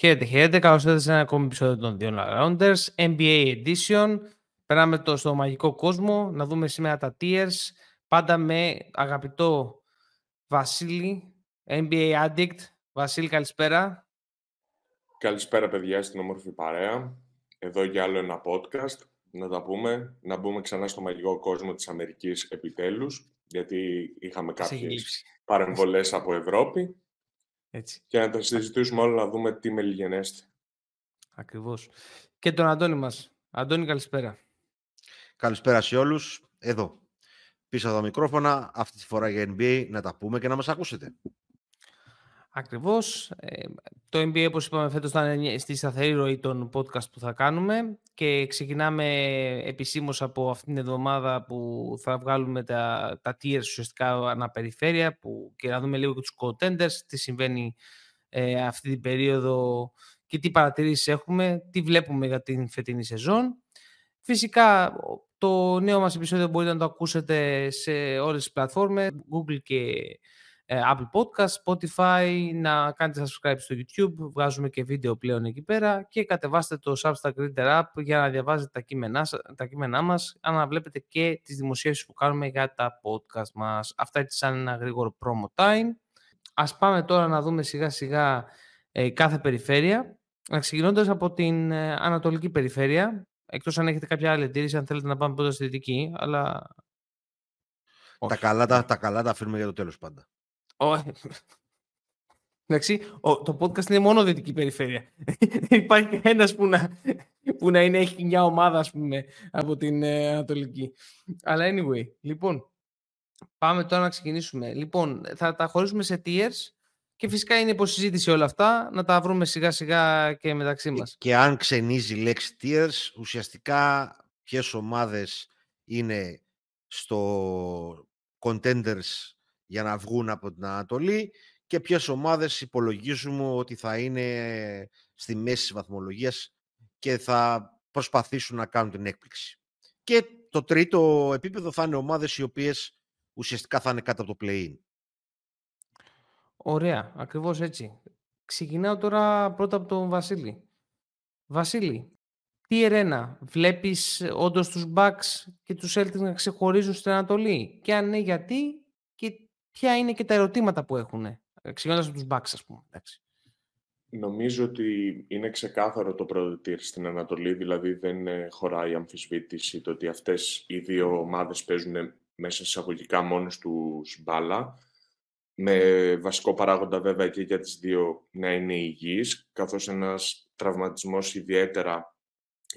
Χαίρετε, χαίρετε. Καλώς ήρθατε σε ένα ακόμη επεισόδιο των δύο Rounders, NBA Edition. Περάμε το στο μαγικό κόσμο να δούμε σήμερα τα tiers. Πάντα με αγαπητό Βασίλη, NBA Addict. Βασίλη, καλησπέρα. Καλησπέρα, παιδιά, στην όμορφη παρέα. Εδώ για άλλο ένα podcast. Να τα πούμε, να μπούμε ξανά στο μαγικό κόσμο της Αμερικής επιτέλους, γιατί είχαμε κάποιες παρεμβολές από Ευρώπη. Έτσι. Και να τα συζητήσουμε όλα, να δούμε τι με λιγενέστε. Ακριβώς. Και τον Αντώνη μας. Αντώνη, καλησπέρα. Καλησπέρα σε όλους. Εδώ. Πίσω από τα μικρόφωνα, αυτή τη φορά για NBA, να τα πούμε και να μας ακούσετε. Ακριβώς. Ε, το NBA, όπως είπαμε, φέτος θα είναι στη σταθερή ροή των podcast που θα κάνουμε και ξεκινάμε επισήμως από αυτήν την εβδομάδα που θα βγάλουμε τα, τα tiers ουσιαστικά αναπεριφέρεια που, και να δούμε λίγο και τους contenders, τι συμβαίνει ε, αυτή την περίοδο και τι παρατηρήσεις έχουμε, τι βλέπουμε για την φετινή σεζόν. Φυσικά το νέο μας επεισόδιο μπορείτε να το ακούσετε σε όλες τις πλατφόρμες, Google και ε, Apple Podcast, Spotify, να κάνετε subscribe στο YouTube, βγάζουμε και βίντεο πλέον εκεί πέρα και κατεβάστε το Substack Reader App για να διαβάζετε τα κείμενά, τα κείμενά μας, αλλά να βλέπετε και τις δημοσίευσεις που κάνουμε για τα podcast μας. Αυτά έτσι σαν ένα γρήγορο promo time. Ας πάμε τώρα να δούμε σιγά σιγά ε, κάθε περιφέρεια. Ξεκινώντας από την ε, Ανατολική Περιφέρεια, εκτός αν έχετε κάποια άλλη εντήρηση, αν θέλετε να πάμε πρώτα στη Δυτική, αλλά... Τα καλά τα, τα καλά τα αφήνουμε για το τέλος πάντα. Εντάξει, το podcast είναι μόνο δυτική περιφέρεια. Δεν υπάρχει κανένα που να, που να είναι, έχει μια ομάδα, ας πούμε, από την ε, Ανατολική. Αλλά anyway, λοιπόν, πάμε τώρα να ξεκινήσουμε. Λοιπόν, θα τα χωρίσουμε σε tiers και φυσικά είναι υποσυζήτηση όλα αυτά, να τα βρούμε σιγά σιγά και μεταξύ μας. Και, αν ξενίζει η λέξη tiers, ουσιαστικά ποιες ομάδες είναι στο contenders για να βγουν από την Ανατολή και ποιες ομάδες υπολογίζουμε ότι θα είναι στη μέση της βαθμολογίας και θα προσπαθήσουν να κάνουν την έκπληξη. Και το τρίτο επίπεδο θα είναι ομάδες οι οποίες ουσιαστικά θα είναι κάτω από το play-in. Ωραία, ακριβώς έτσι. Ξεκινάω τώρα πρώτα από τον Βασίλη. Βασίλη, τι ερένα, βλέπεις όντως τους Bucks και τους Celtics να ξεχωρίζουν στην Ανατολή; Και αν ναι γιατί; Και ποια είναι και τα ερωτήματα που έχουν. Ξεκινώντας από τους Bucks, ας πούμε. Εντάξει. Νομίζω ότι είναι ξεκάθαρο το πρώτο στην Ανατολή, δηλαδή δεν χωράει αμφισβήτηση το ότι αυτές οι δύο ομάδες παίζουν μέσα εισαγωγικά μόνος τους μπάλα, με βασικό παράγοντα βέβαια και για τις δύο να είναι υγιείς, καθώς ένας τραυματισμός ιδιαίτερα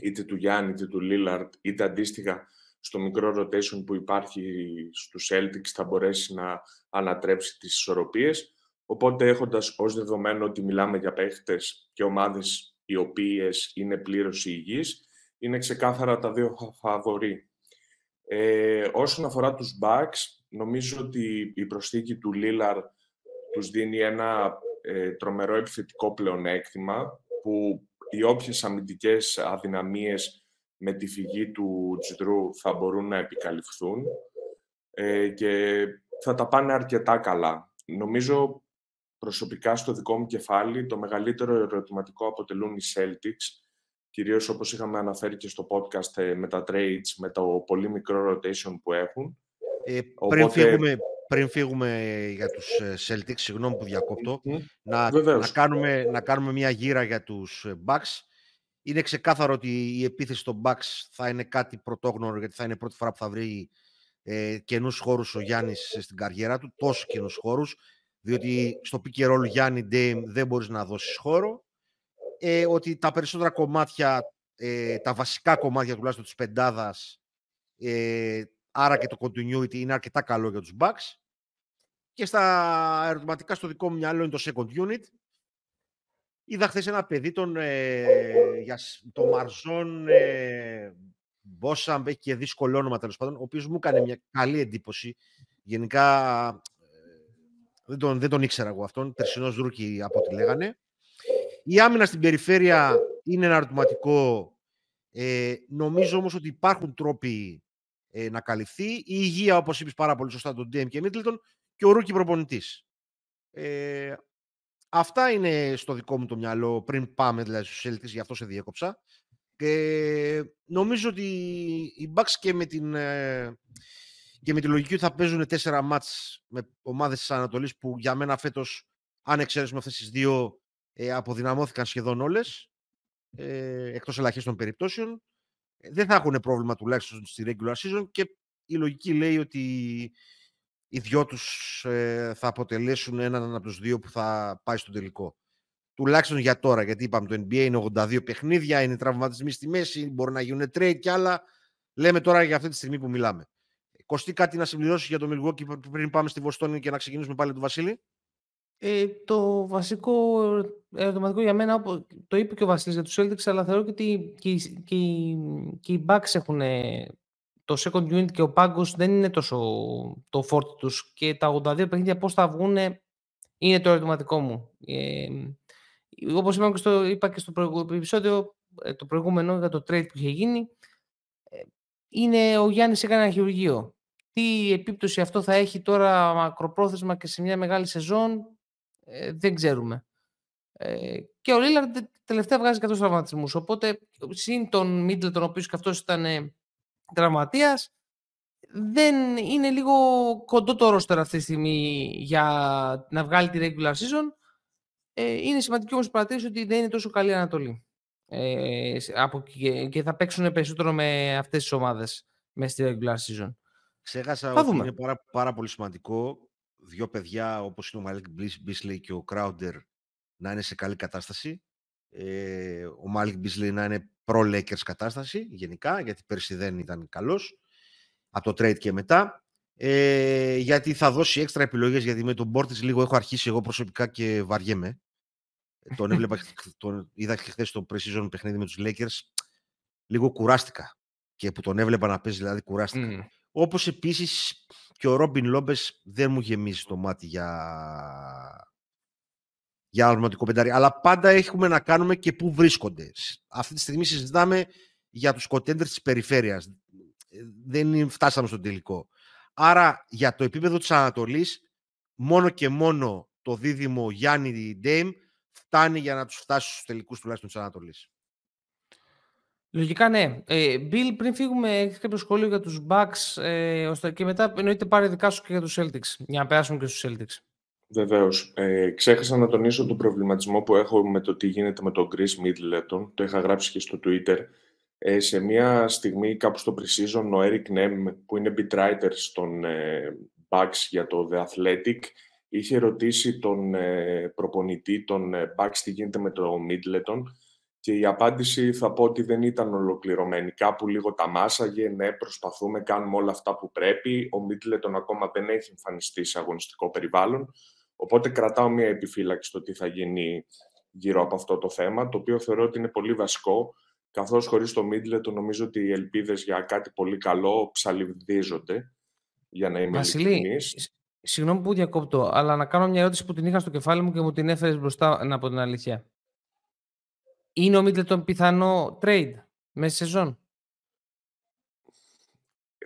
είτε του Γιάννη είτε του Λίλαρτ, είτε αντίστοιχα στο μικρό rotation που υπάρχει στους Celtics θα μπορέσει να ανατρέψει τις ισορροπίες. Οπότε έχοντας ως δεδομένο ότι μιλάμε για παίχτες και ομάδες οι οποίες είναι πλήρως υγιείς, είναι ξεκάθαρα τα δύο φαβορή. Ε, όσον αφορά τους Bucks, νομίζω ότι η προσθήκη του Lillard τους δίνει ένα ε, τρομερό επιθετικό πλεονέκτημα που οι όποιες αμυντικές αδυναμίες με τη φυγή του Τζιτρού θα μπορούν να επικαλυφθούν ε, και θα τα πάνε αρκετά καλά. Νομίζω προσωπικά στο δικό μου κεφάλι το μεγαλύτερο ερωτηματικό αποτελούν οι Celtics, κυρίως όπως είχαμε αναφέρει και στο podcast ε, με τα trades, με το πολύ μικρό rotation που έχουν. Ε, πριν, φύγουμε, πριν φύγουμε για τους ε, Celtics, συγγνώμη που διακόπτω, να, να, κάνουμε, να κάνουμε μια γύρα για τους ε, Bucks είναι ξεκάθαρο ότι η επίθεση των Bucks θα είναι κάτι πρωτόγνωρο γιατί θα είναι η πρώτη φορά που θα βρει ε, καινούς χώρους ο Γιάννης στην καριέρα του, τόσους καινούς χώρους, διότι στο pick and roll Γιάννη Dame δεν μπορείς να δώσεις χώρο. Ε, ότι τα περισσότερα κομμάτια, ε, τα βασικά κομμάτια τουλάχιστον της πεντάδας, ε, άρα και το continuity είναι αρκετά καλό για τους Bucks. Και στα ερωτηματικά στο δικό μου μυαλό είναι το second unit, Είδα χθες ένα παιδί, τον, ε, για, το Μαρζόν ε, Μπόσαμ, έχει και δύσκολο όνομα τέλος πάντων, ο οποίος μου έκανε μια καλή εντύπωση. Γενικά ε, δεν τον, δεν τον ήξερα εγώ αυτόν, τερσινό Δρούκη από ό,τι λέγανε. Η άμυνα στην περιφέρεια είναι ένα ερωτηματικό. Ε, νομίζω όμως ότι υπάρχουν τρόποι ε, να καλυφθεί. Η υγεία, όπως είπες πάρα πολύ σωστά, τον DM και Μίτλτον και ο Ρούκη προπονητής. Ε, αυτά είναι στο δικό μου το μυαλό πριν πάμε δηλαδή στους Celtics, γι' αυτό σε διέκοψα. Και νομίζω ότι οι Bucks και με την, ε, και με τη λογική ότι θα παίζουν τέσσερα μάτς με ομάδες της Ανατολής που για μένα φέτος, αν εξαιρέσουμε αυτές τις δύο, ε, αποδυναμώθηκαν σχεδόν όλες, ε, εκτός ελαχίστων περιπτώσεων. Ε, δεν θα έχουν πρόβλημα τουλάχιστον στη regular season και η λογική λέει ότι οι δυο τους ε, θα αποτελέσουν έναν από τους δύο που θα πάει στο τελικό. Τουλάχιστον για τώρα, γιατί είπαμε το NBA είναι 82 παιχνίδια, είναι τραυματισμοί στη μέση, μπορεί να γίνουν trade και άλλα. Λέμε τώρα για αυτή τη στιγμή που μιλάμε. Κωστή κάτι να συμπληρώσεις για το Milwaukee πριν πάμε στη Βοστόνη και να ξεκινήσουμε πάλι του Βασίλη; Ε, το βασικό ερωτηματικό για μένα, το είπε και ο Βασίλης για τους Celtics, αλλά θεωρώ ότι και, και, και οι Bucks έχουν το second unit και ο πάγκος δεν είναι τόσο το φόρτι τους και τα 82 παιχνίδια πώς θα βγουν είναι το ερωτηματικό μου. Ε, όπως είπα και στο, είπα και στο προηγούμενο επεισόδιο, ε, το προηγούμενο για το trade που είχε γίνει, ε, είναι ο Γιάννης έκανε ένα χειρουργείο. Τι επίπτωση αυτό θα έχει τώρα μακροπρόθεσμα και σε μια μεγάλη σεζόν, ε, δεν ξέρουμε. Ε, και ο Λίλαρντ τελευταία βγάζει 100 τραυματισμούς. Οπότε, συν τον Μίτλετον, ο οποίος και αυτός ήταν τραυματίας, δεν είναι λίγο κοντό το ρόστερ αυτή τη στιγμή για να βγάλει τη regular season. Ε, είναι σημαντική όμως παρατήρηση ότι δεν είναι τόσο καλή Ανατολή. Ε, από, και, και θα παίξουν περισσότερο με αυτές τις ομάδες μέσα στη regular season. Ξέχασα ότι είναι πάρα, πάρα πολύ σημαντικό δύο παιδιά όπως είναι ο Μάλικ Μπίσλεϊ και ο Κράουντερ να είναι σε καλή κατάσταση. Ε, ο Μάλικ Μπίσλεϊ να είναι προ-Lakers κατάσταση γενικά, γιατί πέρσι δεν ήταν καλός από το trade και μετά. Ε, γιατί θα δώσει έξτρα επιλογές, γιατί με τον Μπόρτις λίγο έχω αρχίσει εγώ προσωπικά και βαριέμαι. τον έβλεπα, τον είδα και χθες το pre-season παιχνίδι με τους Lakers. Λίγο κουράστηκα. Και που τον έβλεπα να παίζει, δηλαδή κουράστηκα. Mm. Όπως επίσης και ο Ρόμπιν Λόμπες δεν μου γεμίζει το μάτι για, για αρματικό πεντάρι. Αλλά πάντα έχουμε να κάνουμε και πού βρίσκονται. Αυτή τη στιγμή συζητάμε για τους κοντέντερ της περιφέρειας. Δεν φτάσαμε στον τελικό. Άρα για το επίπεδο της Ανατολής μόνο και μόνο το δίδυμο Γιάννη Ντέιμ φτάνει για να τους φτάσει στους τελικούς τουλάχιστον της Ανατολής. Λογικά ναι. Ε, Bill, πριν φύγουμε, έχεις κάποιο σχόλιο για τους Bucks ε, ώστε και μετά εννοείται πάρε δικά σου και για τους Celtics, για να περάσουμε και στους Celtics. Βεβαίως. Ε, ξέχασα να τονίσω τον προβληματισμό που έχω με το τι γίνεται με τον Chris Middleton. Το είχα γράψει και στο Twitter. Ε, σε μια στιγμή κάπου στο Precision, ο Eric Nem, που είναι beat writer στον ε, Bucks για το The Athletic, είχε ρωτήσει τον ε, προπονητή των ε, Bucks τι γίνεται με το Middleton και η απάντηση θα πω ότι δεν ήταν ολοκληρωμένη. Κάπου λίγο τα μάσαγε, ναι, προσπαθούμε, κάνουμε όλα αυτά που πρέπει. Ο Μίτλετον ακόμα δεν έχει εμφανιστεί σε αγωνιστικό περιβάλλον. Οπότε κρατάω μια επιφύλαξη στο τι θα γίνει γύρω από αυτό το θέμα, το οποίο θεωρώ ότι είναι πολύ βασικό, καθώς χωρίς το Μίτλετον νομίζω ότι οι ελπίδες για κάτι πολύ καλό ψαλιδίζονται, για να είμαι Βασιλή, συγγνώμη που διακόπτω, αλλά να κάνω μια ερώτηση που την είχα στο κεφάλι μου και μου την έφερες μπροστά, να πω την αλήθεια. Είναι ο Μίτλετον πιθανό trade μέσα σε σεζόν;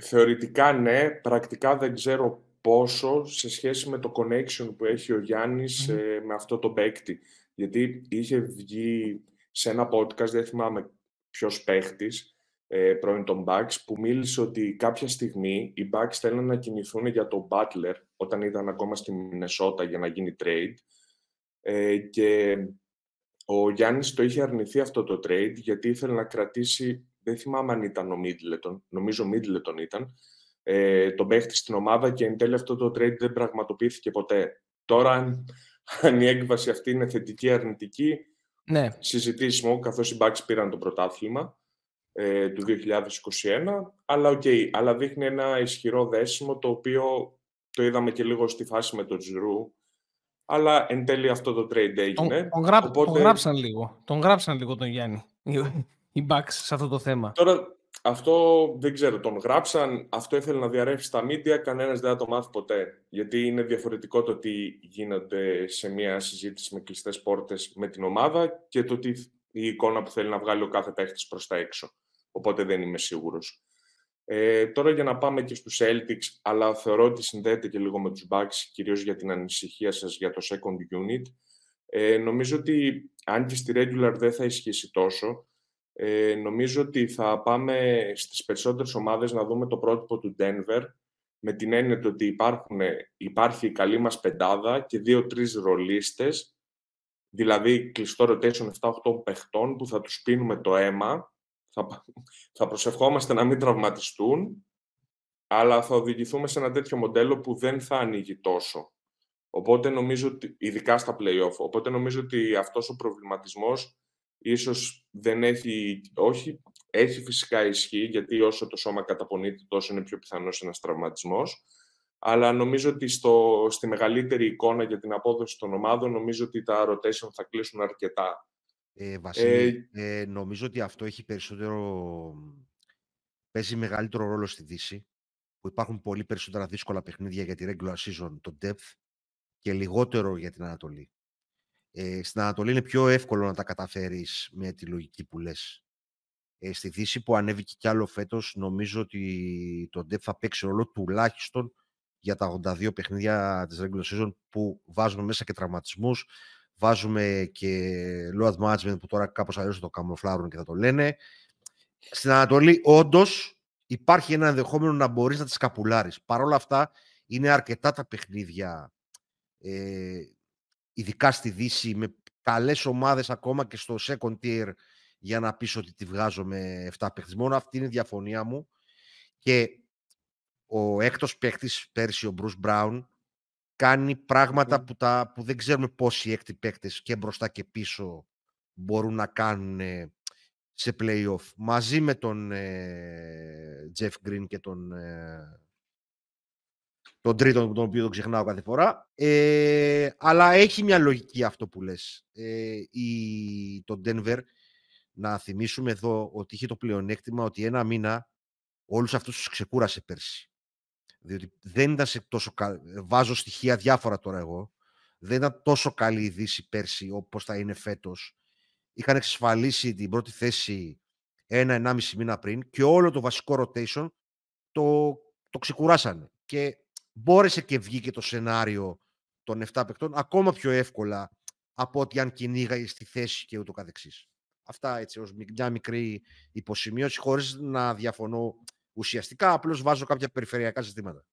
Θεωρητικά ναι, πρακτικά δεν ξέρω πόσο σε σχέση με το connection που έχει ο γιαννης ε, με αυτό το παίκτη. Γιατί είχε βγει σε ένα podcast, δεν θυμάμαι ποιος παίχτης, ε, πρώην των Bucks, που μίλησε ότι κάποια στιγμή οι Bucks θέλουν να κινηθούν για τον Butler, όταν ήταν ακόμα στη Μινεσότα για να γίνει trade. Ε, και ο Γιάννης το είχε αρνηθεί αυτό το trade γιατί ήθελε να κρατήσει, δεν θυμάμαι αν ήταν ο Μίτλετον, νομίζω ο Μίτλετον ήταν, ε, τον παίχτη στην ομάδα και εν τέλει αυτό το trade δεν πραγματοποιήθηκε ποτέ. Τώρα, αν η έκβαση αυτή είναι θετική ή αρνητική, ναι. συζητήσιμο, καθώς οι Bucks πήραν το πρωτάθλημα ε, του 2021, αλλά OK, okay, αλλά δείχνει ένα ισχυρό δέσιμο, το οποίο το είδαμε και λίγο στη φάση με τον Τζρου, αλλά εν τέλει αυτό το trade έγινε. Τον, τον, γρά... Οπότε... τον γράψαν λίγο. Τον γράψαν λίγο τον Γιάννη. Οι Bucks σε αυτό το θέμα. Τώρα αυτό δεν ξέρω. Τον γράψαν, αυτό ήθελε να διαρρεύσει στα media, κανένας δεν θα το μάθει ποτέ. Γιατί είναι διαφορετικό το τι γίνεται σε μια συζήτηση με κλειστές πόρτες με την ομάδα και το τι η εικόνα που θέλει να βγάλει ο κάθε παίχτης προς τα έξω. Οπότε δεν είμαι σίγουρος. Ε, τώρα για να πάμε και στους Celtics, αλλά θεωρώ ότι συνδέεται και λίγο με τους Bucks, κυρίως για την ανησυχία σας για το second unit. Ε, νομίζω ότι αν και στη regular δεν θα ισχύσει τόσο, ε, νομίζω ότι θα πάμε στις περισσότερες ομάδες να δούμε το πρότυπο του Denver, με την έννοια ότι υπάρχουν, υπάρχει η καλή μας πεντάδα και δύο-τρεις ρολίστες, δηλαδή κλειστό rotation 7-8 παιχτών που θα τους πίνουμε το αίμα, θα, θα προσευχόμαστε να μην τραυματιστούν, αλλά θα οδηγηθούμε σε ένα τέτοιο μοντέλο που δεν θα ανοίγει τόσο. Οπότε νομίζω ότι, ειδικά στα play-off, οπότε νομίζω ότι αυτός ο προβληματισμός ίσως δεν έχει, όχι, έχει φυσικά ισχύ, γιατί όσο το σώμα καταπονείται τόσο είναι πιο πιθανός ένας τραυματισμός, αλλά νομίζω ότι στο, στη μεγαλύτερη εικόνα για την απόδοση των ομάδων, νομίζω ότι τα rotation θα κλείσουν αρκετά. Ε, Βασίλη, ε, ε, νομίζω ότι αυτό έχει περισσότερο, παίζει μεγαλύτερο ρόλο στη Δύση, που υπάρχουν πολύ περισσότερα δύσκολα παιχνίδια για τη regular season, το depth, και λιγότερο για την Ανατολή. Ε, στην Ανατολή είναι πιο εύκολο να τα καταφέρεις με τη λογική που λες. Ε, στη Δύση που ανέβηκε κι άλλο φέτος, νομίζω ότι το depth θα παίξει ρόλο τουλάχιστον για τα 82 παιχνίδια της regular season που βάζουμε μέσα και τραυματισμούς, βάζουμε και load management που τώρα κάπως αλλιώς το καμοφλάρουν και θα το λένε. Στην Ανατολή όντως υπάρχει ένα ενδεχόμενο να μπορείς να τις καπουλάρεις. Παρ' όλα αυτά είναι αρκετά τα παιχνίδια ε, ειδικά στη Δύση, με καλές ομάδες ακόμα και στο second tier για να πεις ότι τη βγάζω με 7 παίχτες. Μόνο αυτή είναι η διαφωνία μου. Και ο έκτος παίχτης πέρσι, ο Bruce Brown, κάνει πράγματα που, τα, που δεν ξέρουμε πόσοι έκτη παίκτες και μπροστά και πίσω μπορούν να κάνουν σε play-off. Μαζί με τον ε, Jeff Green και τον ε, τον τρίτο, τον οποίο τον ξεχνάω κάθε φορά. Ε, αλλά έχει μια λογική αυτό που λες. Ε, η, το Denver, να θυμίσουμε εδώ ότι είχε το πλεονέκτημα ότι ένα μήνα όλους αυτούς τους ξεκούρασε πέρσι. Διότι δεν ήταν σε τόσο καλή, βάζω στοιχεία διάφορα τώρα εγώ, δεν ήταν τόσο καλή η Δύση πέρσι όπως θα είναι φέτος. Είχαν εξασφαλίσει την πρώτη θέση ένα-ενάμιση μήνα πριν και όλο το βασικό rotation το, το ξεκουράσανε. Και μπόρεσε και βγήκε το σενάριο των 7 παικτών ακόμα πιο εύκολα από ότι αν κυνήγαγε στη θέση και ούτω καθεξής. Αυτά έτσι ως μια μικρή υποσημείωση χωρίς να διαφωνώ ουσιαστικά, απλώς βάζω κάποια περιφερειακά συστήματα.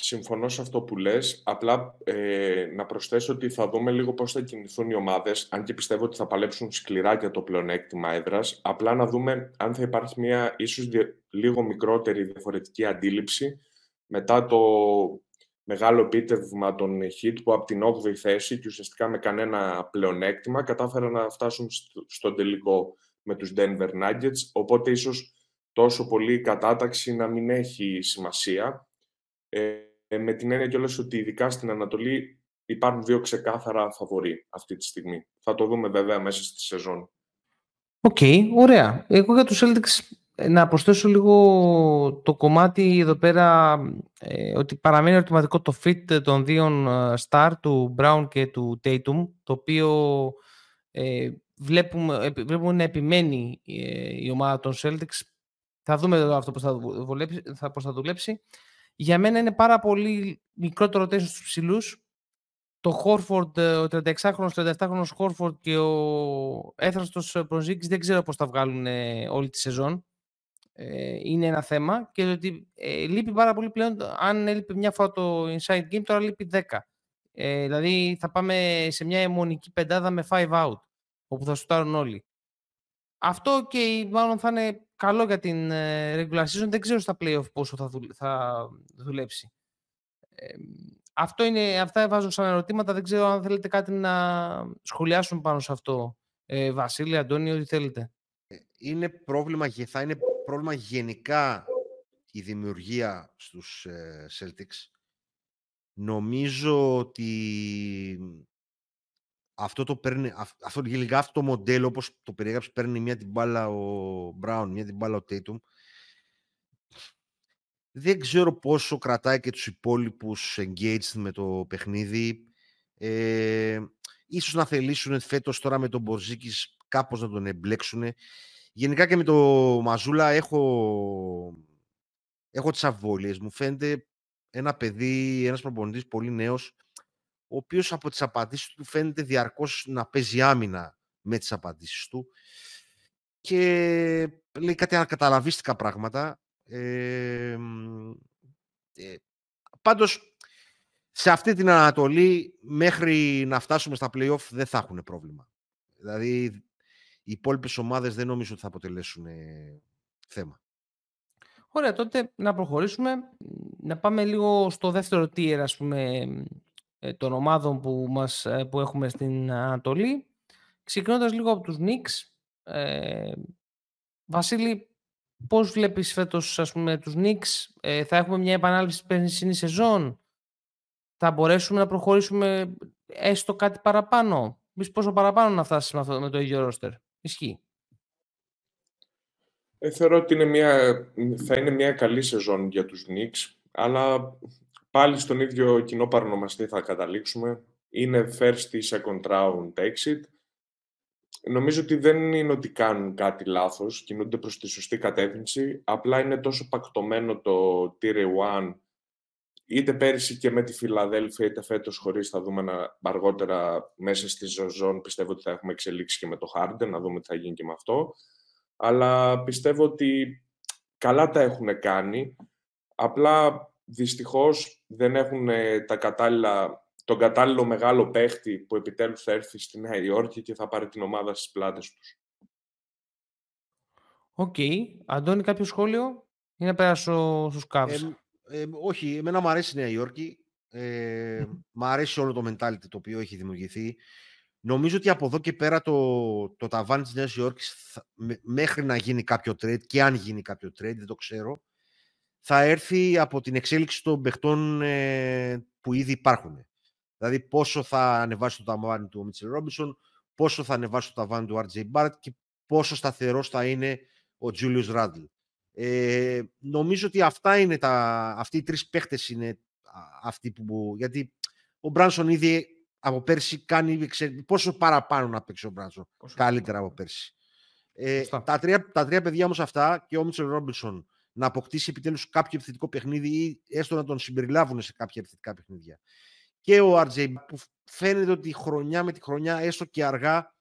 Συμφωνώ σε αυτό που λες. Απλά ε, να προσθέσω ότι θα δούμε λίγο πώς θα κινηθούν οι ομάδες, αν και πιστεύω ότι θα παλέψουν σκληρά για το πλεονέκτημα έδρας. Απλά να δούμε αν θα υπάρχει μια ίσως λίγο μικρότερη διαφορετική αντίληψη μετά το μεγάλο επίτευγμα των Hit που από την 8η θέση και ουσιαστικά με κανένα πλεονέκτημα κατάφεραν να φτάσουν στον τελικό με τους Denver Nuggets, οπότε ίσως τόσο πολύ η κατάταξη να μην έχει σημασία. Ε, με την έννοια κιόλας ότι ειδικά στην Ανατολή υπάρχουν δύο ξεκάθαρα φαβορί αυτή τη στιγμή. Θα το δούμε βέβαια μέσα στη σεζόν. OK, okay, ωραία. Εγώ για τους Celtics ε, να προσθέσω λίγο το κομμάτι εδώ πέρα ε, ότι παραμένει ερωτηματικό το fit των δύο ε, star του Brown και του Tatum το οποίο ε, βλέπουμε, βλέπουμε να επιμένει η ομάδα των Celtics. Θα δούμε εδώ αυτό πώς θα, δουλέψει, θα, πώς θα δουλέψει. Για μένα είναι πάρα πολύ μικρότερο rotation στους ψηλούς. Το Χόρφορντ, ο 36χρονος, 37χρονος Χόρφορντ και ο έθραστος Προζίκης δεν ξέρω πώς θα βγάλουν όλη τη σεζόν ε, είναι ένα θέμα και ότι ε, λείπει πάρα πολύ πλέον, αν έλειπε μια φορά το inside game, τώρα λείπει 10. Ε, δηλαδή θα πάμε σε μια αιμονική πεντάδα με 5 out, όπου θα σουτάρουν όλοι. Αυτό και μάλλον θα είναι καλό για την ε, regular season. Δεν ξέρω στα playoff πόσο θα, θα δουλέψει. Ε, αυτό είναι, αυτά βάζω σαν ερωτήματα. Δεν ξέρω αν θέλετε κάτι να σχολιάσουν πάνω σε αυτό. Ε, Βασίλη, Αντώνη, ό,τι θέλετε. Ε, είναι πρόβλημα, θα είναι πρόβλημα γενικά η δημιουργία στους ε, Celtics; Νομίζω ότι αυτό το παίρνει, αυτό, γενικά αυτό το μοντέλο όπως το περιέγραψες παίρνει μια την μπάλα ο Brown, μια την μπάλα ο Tatum. Δεν ξέρω πόσο κρατάει και τους υπόλοιπους engaged με το παιχνίδι. Ε, ίσως να θελήσουν φέτος τώρα με τον Μπορζίκης κάπως να τον εμπλέξουν. Γενικά και με το Μαζούλα έχω, έχω τις αβόλειες. Μου φαίνεται ένα παιδί, ένας προπονητής πολύ νέος, ο οποίος από τις απαντήσεις του φαίνεται διαρκώς να παίζει άμυνα με τις απαντήσεις του και λέει κάτι ανακαταλαβίστικα πράγματα. Ε, ε, πάντως, σε αυτή την Ανατολή, μέχρι να φτάσουμε στα play-off, δεν θα έχουν πρόβλημα. Δηλαδή, οι υπόλοιπες ομάδες δεν νομίζω ότι θα αποτελέσουν ε, θέμα. Ωραία, τότε να προχωρήσουμε. Να πάμε λίγο στο δεύτερο tier, ας πούμε, ε, των ομάδων που, μας, ε, που έχουμε στην Ανατολή. Ξεκινώντας λίγο από τους Knicks. Ε, Βασίλη, πώς βλέπεις φέτος, ας πούμε, τους Knicks; Ε, θα έχουμε μια επανάληψη της περσινή σεζόν; Θα μπορέσουμε να προχωρήσουμε έστω κάτι παραπάνω; Μήπως πόσο παραπάνω να φτάσει με, με το ίδιο ρόστερ; Ισχύει. Ε, θεωρώ ότι είναι μια, θα είναι μια καλή σεζόν για τους Knicks, αλλά πάλι στον ίδιο κοινό παρονομαστή θα καταλήξουμε. Είναι first ή second round exit. Νομίζω ότι δεν είναι ότι κάνουν κάτι λάθος, κινούνται προς τη σωστή κατεύθυνση, απλά είναι τόσο πακτωμένο το Tier 1 είτε πέρυσι και με τη Φιλαδέλφια, είτε φέτος χωρίς, θα δούμε να, αργότερα μέσα στη σεζόν, πιστεύω ότι θα έχουμε εξελίξει και με το Harden, να δούμε τι θα γίνει και με αυτό αλλά πιστεύω ότι καλά τα έχουν κάνει. Απλά δυστυχώς δεν έχουν ε, τα κατάλληλα, τον κατάλληλο μεγάλο παίχτη που επιτέλους θα έρθει στη Νέα Υόρκη και θα πάρει την ομάδα στις πλάτες τους. OK. Okay. Αντώνη, κάποιο σχόλιο ή να περάσω στους Cavs; Ε, ε, όχι, εμένα μου αρέσει η Νέα Υόρκη. Ε, Μ' αρέσει όλο το mentality το οποίο έχει δημιουργηθεί. Νομίζω ότι από εδώ και πέρα το, το ταβάνι της Νέας Υόρκης μέχρι να γίνει κάποιο trade και αν γίνει κάποιο trade, δεν το ξέρω, θα έρθει από την εξέλιξη των παιχτών ε, που ήδη υπάρχουν. Δηλαδή πόσο θα ανεβάσει το ταβάνι του Μίτσελ Ρόμπινσον, πόσο θα ανεβάσει το ταβάνι του RJ Barrett και πόσο σταθερός θα είναι ο Julius Randle. Ε, νομίζω ότι αυτά είναι τα, αυτοί οι τρεις παίχτες είναι αυτοί που... Γιατί ο Μπράνσον ήδη από πέρσι κάνει πόσο παραπάνω να παίξει ο Μπράνσον. Καλύτερα από πέρσι. Ε, τα, τρία, τα τρία παιδιά όμως αυτά και ο Μίτσελ Ρόμπινσον να αποκτήσει επιτέλους κάποιο επιθετικό παιχνίδι ή έστω να τον συμπεριλάβουν σε κάποια επιθετικά παιχνίδια. Και ο RJ που φαίνεται ότι χρονιά με τη χρονιά έστω και αργά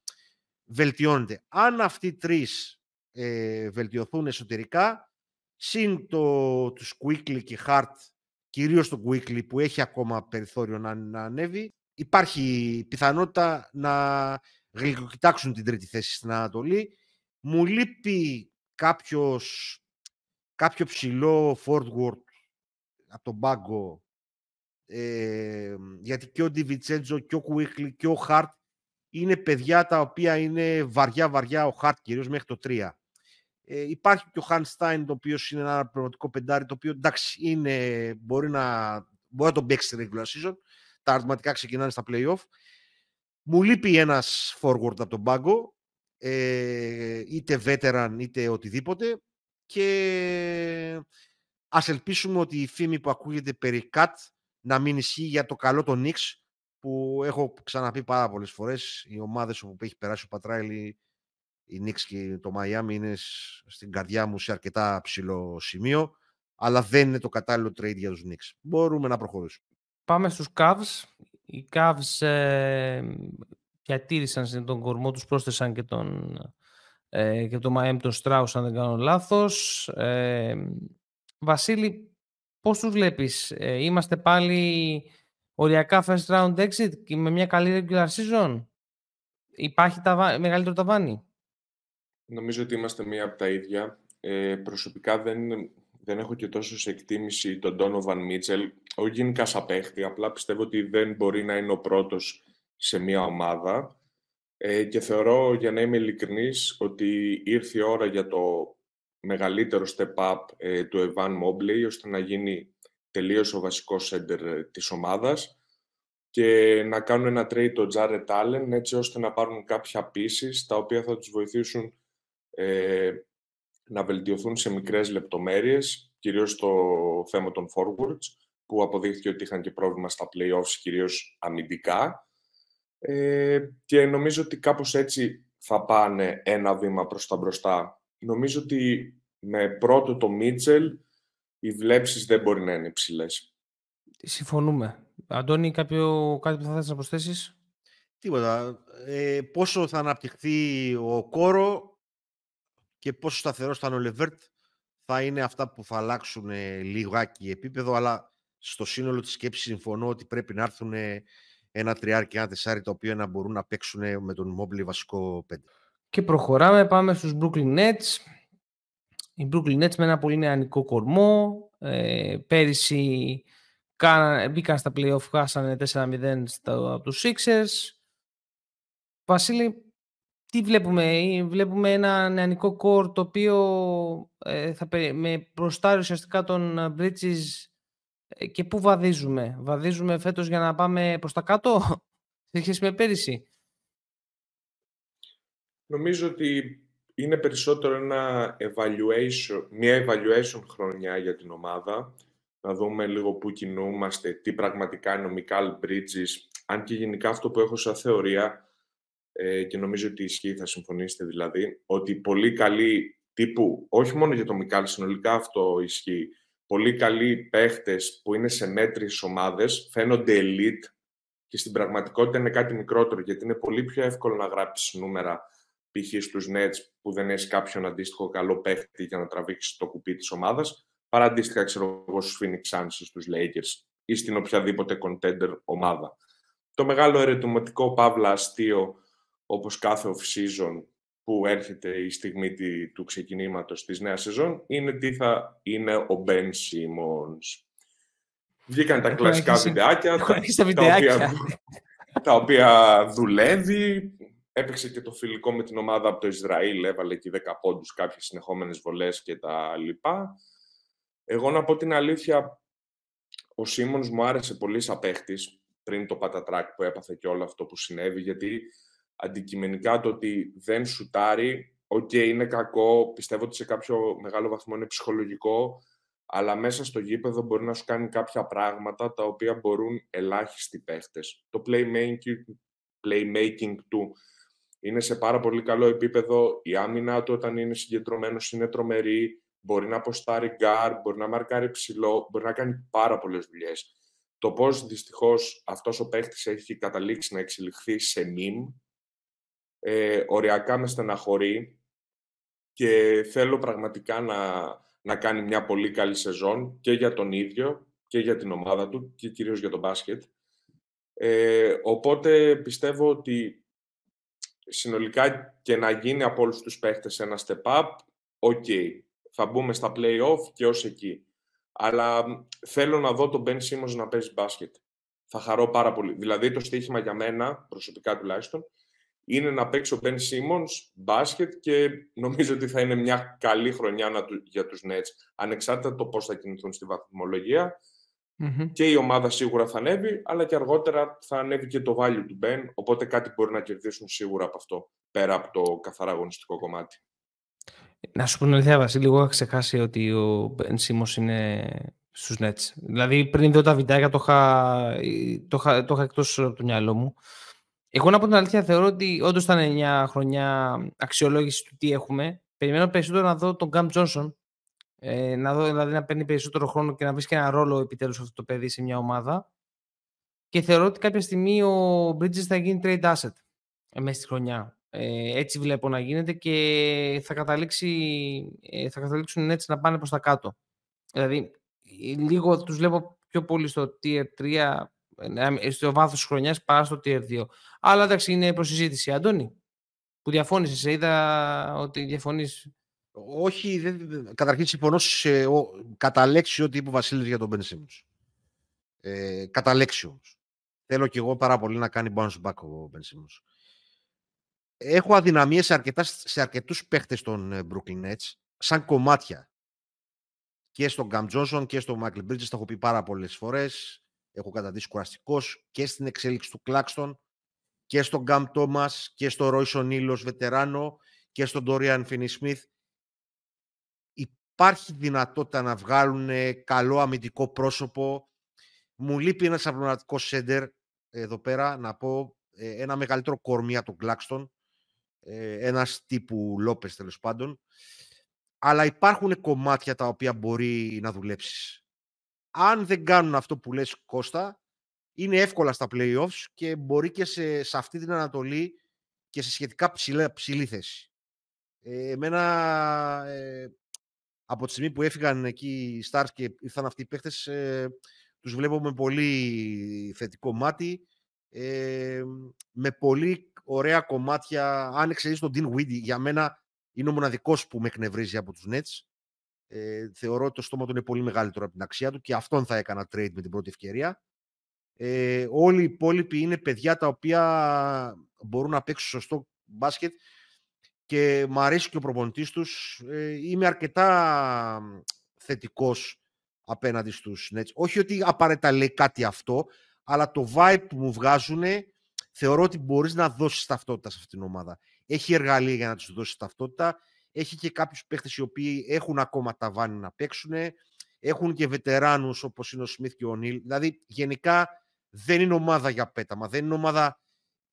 βελτιώνεται. Αν αυτοί οι τρεις ε, βελτιωθούν εσωτερικά, συν το, τους Quickly και Hart, κυρίως το Quickly που έχει ακόμα περιθώριο να, να ανέβει, υπάρχει πιθανότητα να γλυκοκοιτάξουν την τρίτη θέση στην Ανατολή. Μου λείπει κάποιος, κάποιο ψηλό forward από τον πάγκο ε, γιατί και ο Ντιβιτσέντζο και ο Κουίχλι και ο Χαρτ είναι παιδιά τα οποία είναι βαριά βαριά ο Χαρτ κυρίως μέχρι το 3. Ε, υπάρχει και ο Χανστάιν το οποίος είναι ένα πραγματικό πεντάρι το οποίο εντάξει είναι, μπορεί, να, μπορεί να τον παίξει στη regular season τα αρθματικά ξεκινάνε στα play-off. Μου λείπει ένας forward από τον πάγκο, ε, είτε veteran είτε οτιδήποτε και ας ελπίσουμε ότι η φήμη που ακούγεται περί Cat να μην ισχύει για το καλό των Knicks που έχω ξαναπεί πάρα πολλές φορές οι ομάδες όπου έχει περάσει ο Πατράιλι οι Knicks και το Miami είναι στην καρδιά μου σε αρκετά ψηλό σημείο αλλά δεν είναι το κατάλληλο trade για τους Knicks. Μπορούμε να προχωρήσουμε. Πάμε στους Cavs. Οι Cavs ε, διατήρησαν τον κορμό τους, πρόσθεσαν και τον, ε, και τον Miami τον Strauss, αν δεν κάνω λάθος. Ε, Βασίλη, πώς τους βλέπεις; Ε, είμαστε πάλι οριακά first round exit και με μια καλή regular season; Υπάρχει τα, μεγαλύτερο ταβάνι; Νομίζω ότι είμαστε μία από τα ίδια. Ε, προσωπικά δεν, δεν έχω και τόσο σε εκτίμηση τον Donovan Mitchell όχι γενικά σαν παίχτη, απλά πιστεύω ότι δεν μπορεί να είναι ο πρώτος σε μια ομάδα ε, και θεωρώ, για να είμαι ειλικρινής, ότι ήρθε η ώρα για το μεγαλύτερο step-up ε, του Evan Mobley, ώστε να γίνει τελείως ο βασικός center ε, της ομάδας και να κάνουν ένα trade το Jared Allen, έτσι ώστε να πάρουν κάποια pieces, τα οποία θα τους βοηθήσουν ε, να βελτιωθούν σε μικρές λεπτομέρειες, κυρίως στο θέμα των forwards, που αποδείχθηκε ότι είχαν και πρόβλημα στα play-offs, κυρίως αμυντικά. Ε, και νομίζω ότι κάπως έτσι θα πάνε ένα βήμα προς τα μπροστά. Νομίζω ότι με πρώτο το Μίτσελ οι βλέψεις δεν μπορεί να είναι υψηλές. Συμφωνούμε. Αντώνη, κάποιο, κάτι που θα θες να προσθέσεις; Τίποτα. Ε, πόσο θα αναπτυχθεί ο Κόρο και πόσο σταθερός θα είναι ο Λεβέρτ θα είναι αυτά που θα αλλάξουν ε, λιγάκι επίπεδο, αλλά στο σύνολο της σκέψης συμφωνώ ότι πρέπει να έρθουν ένα τριάρι και ένα τεσσάρι τα οποία να μπορούν να παίξουν με τον Μόμπλη βασικό πέντε. Και προχωράμε, πάμε στους Brooklyn Nets. Οι Brooklyn Nets με ένα πολύ νεανικό κορμό. Ε, πέρυσι μπήκαν στα playoff, χάσανε 4-0 από τους Sixers. Βασίλη, τι βλέπουμε, βλέπουμε ένα νεανικό κορ το οποίο ε, θα, με προστάρει ουσιαστικά τον Bridges ε, και πού βαδίζουμε; Βαδίζουμε φέτος για να πάμε προς τα κάτω σε σχέση με πέρυσι; Νομίζω ότι είναι περισσότερο ένα evaluation, μια evaluation χρονιά για την ομάδα. Να δούμε λίγο πού κινούμαστε, τι πραγματικά είναι ο Μικάλ Bridges. Αν και γενικά αυτό που έχω σαν θεωρία, ε, και νομίζω ότι ισχύει, θα συμφωνήσετε δηλαδή, ότι πολύ καλοί τύπου, όχι μόνο για το Μικάλ, συνολικά αυτό ισχύει, πολύ καλοί παίχτες που είναι σε μέτρες ομάδες, φαίνονται elite και στην πραγματικότητα είναι κάτι μικρότερο, γιατί είναι πολύ πιο εύκολο να γράψεις νούμερα π.χ. στους Nets που δεν έχεις κάποιον αντίστοιχο καλό παίχτη για να τραβήξεις το κουπί της ομάδας, παρά αντίστοιχα, ξέρω εγώ, στους Phoenix Suns, στους Lakers ή στην οποιαδήποτε contender ομάδα. Το μεγάλο ερετηματικό παύλα αστείο, όπως κάθε off-season που έρχεται η στιγμή του ξεκινήματος της νέας σεζόν, είναι τι θα είναι ο Ben Simmons. Βγήκαν τα κλασικά βιντεάκια, τα, οποία, τα οποία δουλεύει, Έπαιξε και το φιλικό με την ομάδα από το Ισραήλ, έβαλε εκεί 10 πόντους, κάποιες συνεχόμενες βολές και τα λοιπά. Εγώ να πω την αλήθεια, ο Σίμονς μου άρεσε πολύ σαν παίχτης, πριν το πατατράκ που έπαθε και όλο αυτό που συνέβη, γιατί αντικειμενικά το ότι δεν σουτάρει, OK, okay, είναι κακό, πιστεύω ότι σε κάποιο μεγάλο βαθμό είναι ψυχολογικό, αλλά μέσα στο γήπεδο μπορεί να σου κάνει κάποια πράγματα τα οποία μπορούν ελάχιστοι παίχτες. Το playmaking, playmaking του είναι σε πάρα πολύ καλό επίπεδο. Η άμυνα του όταν είναι συγκεντρωμένος είναι τρομερή. Μπορεί να ποστάρει γκαρντ, μπορεί να μαρκάρει ψηλό, μπορεί να κάνει πάρα πολλές δουλειές. Το πώς δυστυχώς αυτός ο παίχτης έχει καταλήξει να εξελιχθεί σε meme, ε, οριακά με στεναχωρεί και θέλω πραγματικά να, να κάνει μια πολύ καλή σεζόν και για τον ίδιο και για την ομάδα του και κυρίως για το μπάσκετ. Ε, οπότε πιστεύω ότι συνολικά και να γίνει από όλους τους παίχτες ένα step up, OK, θα μπούμε στα play-off και ως εκεί. Αλλά θέλω να δω τον Ben Simmons να παίζει μπάσκετ. Θα χαρώ πάρα πολύ. Δηλαδή το στοίχημα για μένα, προσωπικά τουλάχιστον, είναι να παίξει ο Ben Simmons μπάσκετ και νομίζω ότι θα είναι μια καλή χρονιά για τους Nets. Ανεξάρτητα το πώς θα κινηθούν στη βαθμολογία, και η ομάδα σίγουρα θα ανέβει, αλλά και αργότερα θα ανέβει και το value του Ben, οπότε κάτι μπορεί να κερδίσουν σίγουρα από αυτό, πέρα από το καθαρά αγωνιστικό κομμάτι. Να σου πω την αλήθεια, Βασίλη, εγώ είχα ξεχάσει ότι ο Ben Simmons είναι στους Nets. Δηλαδή, πριν δω τα βιντεάκια, το είχα, το είχα, το είχα εκτός από το μυαλό μου. Εγώ να πω την αλήθεια, θεωρώ ότι όντως ήταν μια χρονιά αξιολόγηση του τι έχουμε. Περιμένω περισσότερο να δω τον Γκάμπ Τζόνσον, ε, να δω δηλαδή να παίρνει περισσότερο χρόνο και να βρει και ένα ρόλο επιτέλους αυτό το παιδί σε μια ομάδα. Και θεωρώ ότι κάποια στιγμή ο Bridges θα γίνει trade asset ε, μέσα στη χρονιά. Ε, έτσι βλέπω να γίνεται και θα, καταλήξει, ε, θα καταλήξουν έτσι να πάνε προς τα κάτω. Δηλαδή, λίγο τους βλέπω πιο πολύ στο tier 3, ε, στο βάθος χρονιάς παρά στο tier 2. Αλλά εντάξει, είναι προσυζήτηση. Αντώνη, που διαφώνησες, είδα ότι διαφωνείς όχι, δεν, καταρχήν συμφωνώ σε, ο, κατά λέξη ό,τι είπε ο Βασίλης για τον Ben Ε, κατά λέξη όμως. Θέλω και εγώ πάρα πολύ να κάνει bounce back ο Ben Έχω αδυναμίες σε, αρκετά, σε αρκετούς παίχτες των ε, Brooklyn Nets, σαν κομμάτια. Και στον Cam Johnson και στον Michael Bridges, τα έχω πει πάρα πολλές φορές. Έχω καταδείξει κουραστικός και στην εξέλιξη του Claxton και στον Cam Thomas και στον Royce O'Neal βετεράνο και στον Dorian Finney-Smith υπάρχει δυνατότητα να βγάλουν καλό αμυντικό πρόσωπο. Μου λείπει ένας απλωματικός σέντερ εδώ πέρα, να πω, ε, ένα μεγαλύτερο κορμί από τον Κλάκστον, ε, ένας τύπου Λόπες τέλος πάντων. Αλλά υπάρχουν κομμάτια τα οποία μπορεί να δουλέψεις. Αν δεν κάνουν αυτό που λες Κώστα, είναι εύκολα στα playoffs και μπορεί και σε, σε αυτή την Ανατολή και σε σχετικά ψηλή, ψηλή θέση. Ε, εμένα, ε, από τη στιγμή που έφυγαν εκεί οι Stars και ήρθαν αυτοί οι παίχτες, ε, τους βλέπω με πολύ θετικό μάτι, ε, με πολύ ωραία κομμάτια. Αν εξαιρείς τον Dean Weedy, για μένα είναι ο μοναδικός που με εκνευρίζει από τους Nets. Ε, θεωρώ ότι το στόμα του είναι πολύ μεγαλύτερο από την αξία του και αυτόν θα έκανα trade με την πρώτη ευκαιρία. Ε, όλοι οι υπόλοιποι είναι παιδιά τα οποία μπορούν να παίξουν σωστό μπάσκετ και μου αρέσει και ο προπονητής τους. Ε, είμαι αρκετά θετικός απέναντι στους Nets. Όχι ότι απαραίτητα λέει κάτι αυτό, αλλά το vibe που μου βγάζουν θεωρώ ότι μπορείς να δώσεις ταυτότητα σε αυτήν την ομάδα. Έχει εργαλεία για να τους δώσεις ταυτότητα. Έχει και κάποιους παίχτες οι οποίοι έχουν ακόμα τα βάνη να παίξουν. Έχουν και βετεράνους όπως είναι ο Σμιθ και ο Νίλ. Δηλαδή γενικά δεν είναι ομάδα για πέταμα. Δεν είναι ομάδα...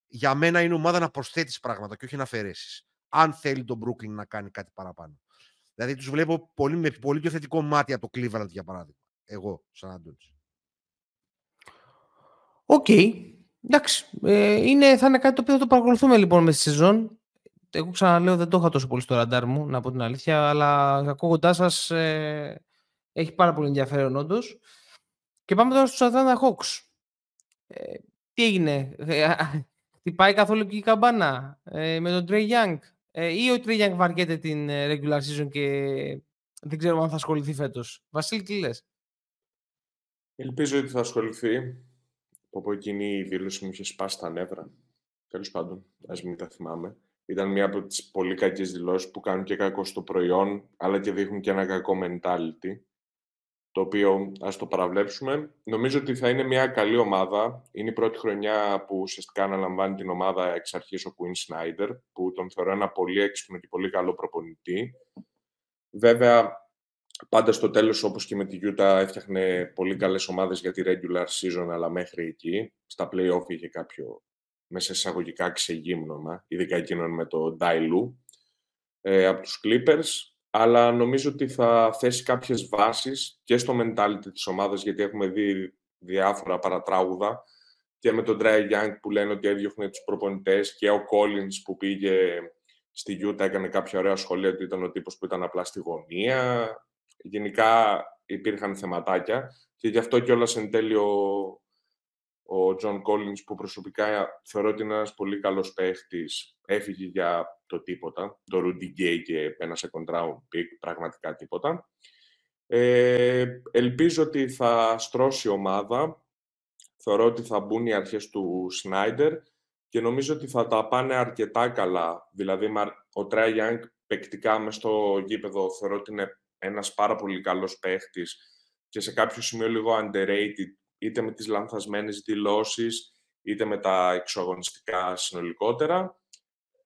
Για μένα είναι ομάδα να προσθέτεις πράγματα και όχι να αφαιρέσεις. Αν θέλει τον Brooklyn να κάνει κάτι παραπάνω. Δηλαδή τους βλέπω πολύ, με πολύ πιο θετικό μάτι από το Cleveland για παράδειγμα. Εγώ, σαν Αντώνης. Οκ. Εντάξει. Ε, είναι, θα είναι κάτι το οποίο θα το παρακολουθούμε λοιπόν μες στη σεζόν. Εγώ ξαναλέω δεν το είχα τόσο πολύ στο ραντάρ μου, να πω την αλήθεια, αλλά ακούγοντάς σας ε, έχει πάρα πολύ ενδιαφέρον όντως. Και πάμε τώρα στους Atlanta Hawks. Ε, τι έγινε, ε, χτυπάει καθόλου και η καμπάνα ε, με τον Trey Young; Ε, ή ο Trey Young βαριέται την ε, regular season και δεν ξέρουμε αν θα ασχοληθεί φέτος; Βασίλη, τι λες; Ελπίζω ότι θα ασχοληθεί. Από εκείνη η δήλωση μου είχε σπάσει τα νεύρα. Τέλος πάντων, ας μην τα θυμάμαι. Ήταν μια από τις πολύ κακές δηλώσεις που κάνουν και κακό στο προϊόν, αλλά και δείχνουν και ένα κακό mentality το οποίο ας το παραβλέψουμε. Νομίζω ότι θα είναι μια καλή ομάδα. Είναι η πρώτη χρονιά που ουσιαστικά αναλαμβάνει την ομάδα εξ αρχής ο Quinn Snyder, που τον θεωρώ ένα πολύ έξυπνο και πολύ καλό προπονητή. Βέβαια, πάντα στο τέλος, όπως και με τη Utah, έφτιαχνε πολύ καλές ομάδες για τη regular season, αλλά μέχρι εκεί. Στα play-off είχε κάποιο μέσα εισαγωγικά ξεγύμνομα, ειδικά εκείνον με το Dailu. Ε, από τους Clippers, αλλά νομίζω ότι θα θέσει κάποιες βάσεις και στο mentality της ομάδας, γιατί έχουμε δει διάφορα παρατράγουδα και με τον Dry Young που λένε ότι έδιωχνε τους προπονητές και ο Collins που πήγε στη Utah έκανε κάποια ωραία σχολεία ότι ήταν ο τύπος που ήταν απλά στη γωνία. Γενικά υπήρχαν θεματάκια και γι' αυτό κιόλας εν τέλει ο, ο John Collins που προσωπικά θεωρώ ότι είναι ένας πολύ καλός παίχτης έφυγε για το τίποτα. Το Rudy Gay και ένα second round pick, πραγματικά τίποτα. Ε, ελπίζω ότι θα στρώσει η ομάδα. Θεωρώ ότι θα μπουν οι αρχές του Snyder και νομίζω ότι θα τα πάνε αρκετά καλά. Δηλαδή, ο Trae Young παικτικά μες στο γήπεδο θεωρώ ότι είναι ένας πάρα πολύ καλός παίχτης και σε κάποιο σημείο λίγο underrated, είτε με τις λανθασμένες δηλώσεις, είτε με τα εξωαγωνιστικά συνολικότερα.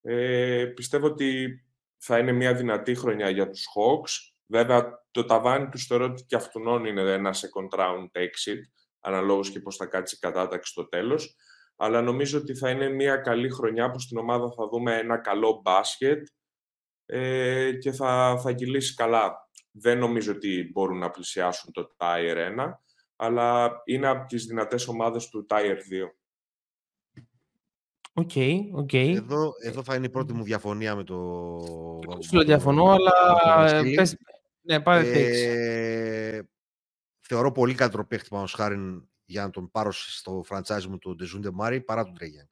Ε, πιστεύω ότι θα είναι μια δυνατή χρονιά για τους Hawks. Βέβαια, το ταβάνι τους θεωρώ ότι και αυτόν είναι ένα second round exit, αναλόγως και πώς θα κάτσει η κατάταξη στο τέλος. Αλλά νομίζω ότι θα είναι μια καλή χρονιά που στην ομάδα θα δούμε ένα καλό μπάσκετ ε, και θα, θα κυλήσει καλά. Δεν νομίζω ότι μπορούν να πλησιάσουν το Tier 1, αλλά είναι από τις δυνατές ομάδες του Tier 2. OK, OK. Εδώ, εδώ θα είναι η πρώτη μου διαφωνία με το... Εγώ διαφωνώ, αλλά... Πες, ναι, πάρε ε, Θεωρώ πολύ καλύτερο παίχτη πάνω χάρη για να τον πάρω στο franchise μου τον Dejounte Murray παρά τον Τρέι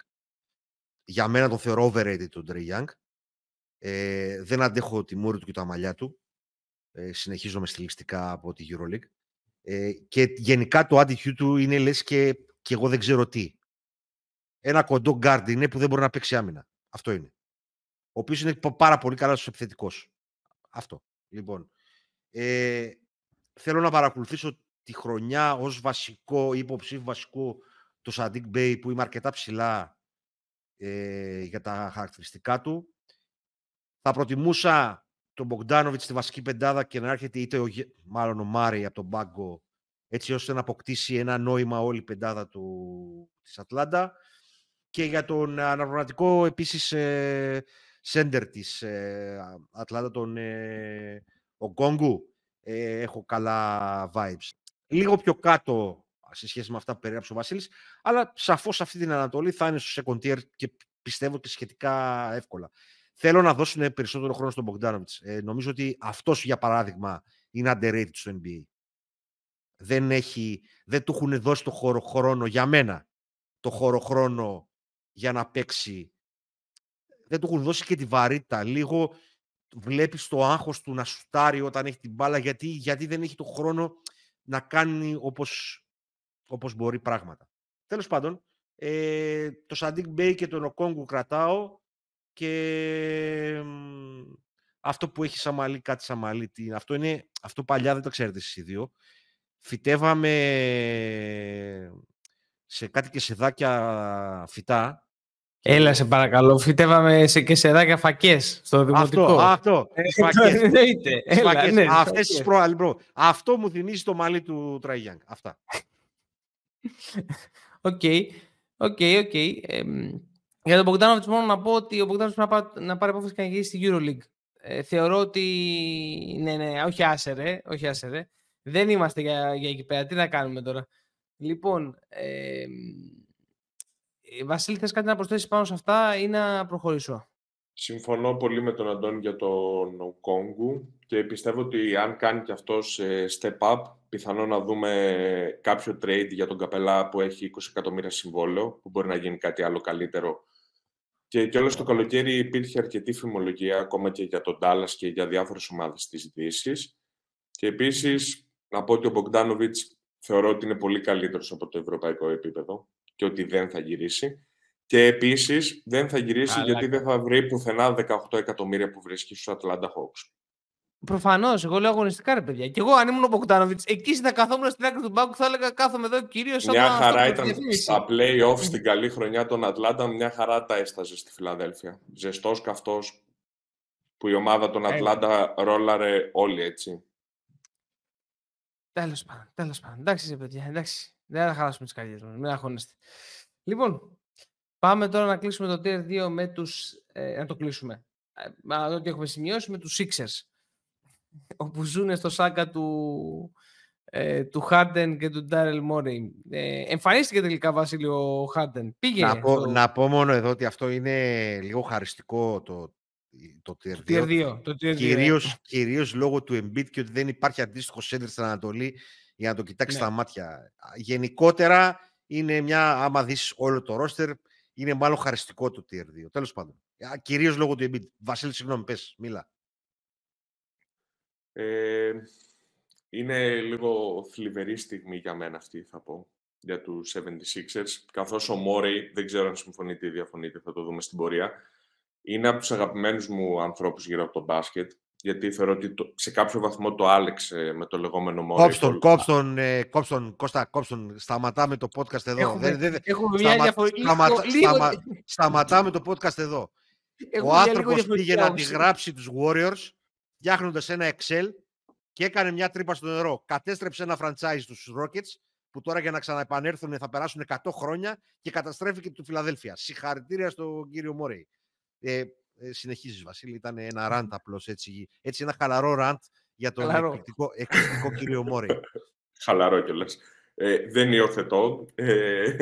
Για μένα τον θεωρώ overrated τον Τρέι ε, δεν αντέχω τη μούρη του και τα μαλλιά του. Ε, συνεχίζουμε στιλιστικά από τη EuroLeague. Ε, και γενικά το attitude του είναι λες και, και εγώ δεν ξέρω τι ένα κοντό γκάρντ είναι που δεν μπορεί να παίξει άμυνα. Αυτό είναι. Ο οποίος είναι πάρα πολύ καλός επιθετικός. Αυτό. Λοιπόν. Ε, θέλω να παρακολουθήσω τη χρονιά ως βασικό υποψήφιο βασικό το Σαντίκ Μπέι που είμαι αρκετά ψηλά ε, για τα χαρακτηριστικά του. Θα προτιμούσα τον Μπογκδάνοβιτ στη βασική πεντάδα και να έρχεται είτε ο, μάλλον ο Μάρι από τον πάγκο έτσι ώστε να αποκτήσει ένα νόημα όλη η πεντάδα του, της Ατλάντα και για τον αναπληρωματικό επίσης ε, σέντερ της ε, Ατλάντα, τον ε, Οκόγκου. Ε, έχω καλά vibes. λίγο πιο κάτω σε σχέση με αυτά που περιέγραψε ο Βασίλης, αλλά σαφώς αυτή την Ανατολή θα είναι στο second tier και πιστεύω και σχετικά εύκολα. Θέλω να δώσουν περισσότερο χρόνο στον Μπογκδάνοβιτς. Ε, νομίζω ότι αυτός, για παράδειγμα, είναι underrated στο NBA. Δεν, έχει, δεν του έχουν δώσει το χώρο χρόνο για μένα, το χώρο χρόνο για να παίξει. Δεν του έχουν δώσει και τη βαρύτητα. Λίγο βλέπεις το άγχος του να σουτάρει όταν έχει την μπάλα, γιατί, γιατί δεν έχει το χρόνο να κάνει όπως, όπως μπορεί πράγματα. Τέλος πάντων, ε, το Σαντίκ Μπέι και τον Οκόγκου κρατάω και αυτό που έχει σα μαλλί, κάτι σα μαλλί. Αυτό, είναι, αυτό παλιά δεν το ξέρετε εσείς οι δύο. Φυτεύαμε σε κάτι κεσεδάκια φυτά Έλα σε παρακαλώ, φυτεύαμε σε κεσεδάκια φακές στο δημοτικό. Αυτό, αυτό. Ε, φακές. Εννοείται. Έλα, ναι, Αυτές τις προ, λοιπόν, Αυτό μου θυμίζει το μαλλί του Trae Young. Αυτά. OK. OK, OK. Για τον Μπογκδάνοβιτς μόνο να πω ότι ο Μπογκδάνοβιτς να, πάρει, να πάρει απόφαση και να γυρίσει στη EuroLeague. Ε, θεωρώ ότι, ναι, ναι, όχι άσερε, όχι άσερε. Δεν είμαστε για, για εκεί πέρα. Τι να κάνουμε τώρα; Λοιπόν, ε, ε, Βασίλη, θες κάτι να προσθέσεις πάνω σε αυτά ή να προχωρήσω; Συμφωνώ πολύ με τον Αντώνη για τον Κόγκου και πιστεύω ότι αν κάνει και αυτός step up, πιθανό να δούμε κάποιο trade για τον Καπελά που έχει 20 εκατομμύρια συμβόλαιο, που μπορεί να γίνει κάτι άλλο καλύτερο. Και και όλο το καλοκαίρι υπήρχε αρκετή φημολογία, ακόμα και για τον Dallas και για διάφορες ομάδες της Δύσης. Και επίσης, να πω ότι ο Μπογκδάνοβιτς θεωρώ ότι είναι πολύ καλύτερος από το ευρωπαϊκό επίπεδο και ότι δεν θα γυρίσει. Και επίσης δεν θα γυρίσει γιατί δεν θα βρει πουθενά 18 εκατομμύρια που βρίσκει στους Atlanta Hawks. Προφανώς, εγώ λέω αγωνιστικά ρε παιδιά. Και εγώ αν ήμουν ο Μποκτάνοβιτ, εκεί θα καθόμουν στην άκρη του μπάκου, θα έλεγα κάθομαι εδώ κυρίως. Μια χαρά ήταν στα playoffs στην καλή χρονιά των Ατλάντα, μια χαρά τα έσταζε στη Φιλαδέλφια. Ζεστός καυτός που η ομάδα των Ατλάντα ρόλαρε όλοι έτσι. Τέλος πάντων, τέλος πάντων. Εντάξει, παιδιά, εντάξει. Δεν θα χαλάσουμε τις καρδιές μας. Μην αγχώνεστε. Λοιπόν, πάμε τώρα να κλείσουμε το Tier 2 με τους. Ε, να το κλείσουμε. Ε, ό,τι έχουμε σημειώσει με τους Sixers. Όπου ζουν στο σάκα του, ε, του Harden και του Daryl Morey. Ε, εμφανίστηκε τελικά Βασίλειο Harden. Πήγε. Να πω, να πω μόνο εδώ ότι αυτό είναι λίγο χαριστικό το, το Tier 2. Το tier 2 κυρίως, κυρίως λόγω του Embiid και ότι δεν υπάρχει αντίστοιχο σέντερ στην Ανατολή για να το κοιτάξει ναι. στα μάτια. Γενικότερα είναι μια, άμα δεις όλο το ρόστερ, είναι μάλλον χαριστικό το Tier 2. Τέλος πάντων. Κυρίως λόγω του Embiid. Βασίλη, συγγνώμη, πες, μίλα. Ε, είναι λίγο θλιβερή στιγμή για μένα αυτή, θα πω, για τους 76ers. Καθώς ο Μόρεϊ, δεν ξέρω αν συμφωνείτε ή διαφωνείτε, θα το δούμε στην πορεία, είναι από τους αγαπημένους μου ανθρώπους γύρω από το μπάσκετ γιατί θεωρώ ότι το, σε κάποιο βαθμό το άλεξε με το λεγόμενο μόνο. Κόψτον, κόψτον, ε, κόψτον, Κώστα, κόψτον, σταματάμε το podcast εδώ. Έχουμε, δεν, δεν, έχουμε σταμα, μια διαφορετική... Σταματά, λίγο... σταμα, σταματάμε το podcast εδώ. Έχουμε Ο άνθρωπος πήγε να αντιγράψει τους Warriors, φτιάχνοντας ένα Excel και έκανε μια τρύπα στο νερό. Κατέστρεψε ένα franchise στους Rockets, που τώρα για να ξαναεπανέλθουν θα περάσουν 100 χρόνια και καταστρέφει και του Φιλαδέλφια. Συγχαρητήρια στον κύριο Μόρεϊ. Ε, ε, συνεχίζεις Βασίλη, ήταν ένα ραντ απλώς έτσι, έτσι ένα χαλαρό ραντ για τον εκπληκτικό, εκπληκτικό κύριο Μόρι. Χαλαρό κιόλας. Ε, δεν υιοθετώ. Ε,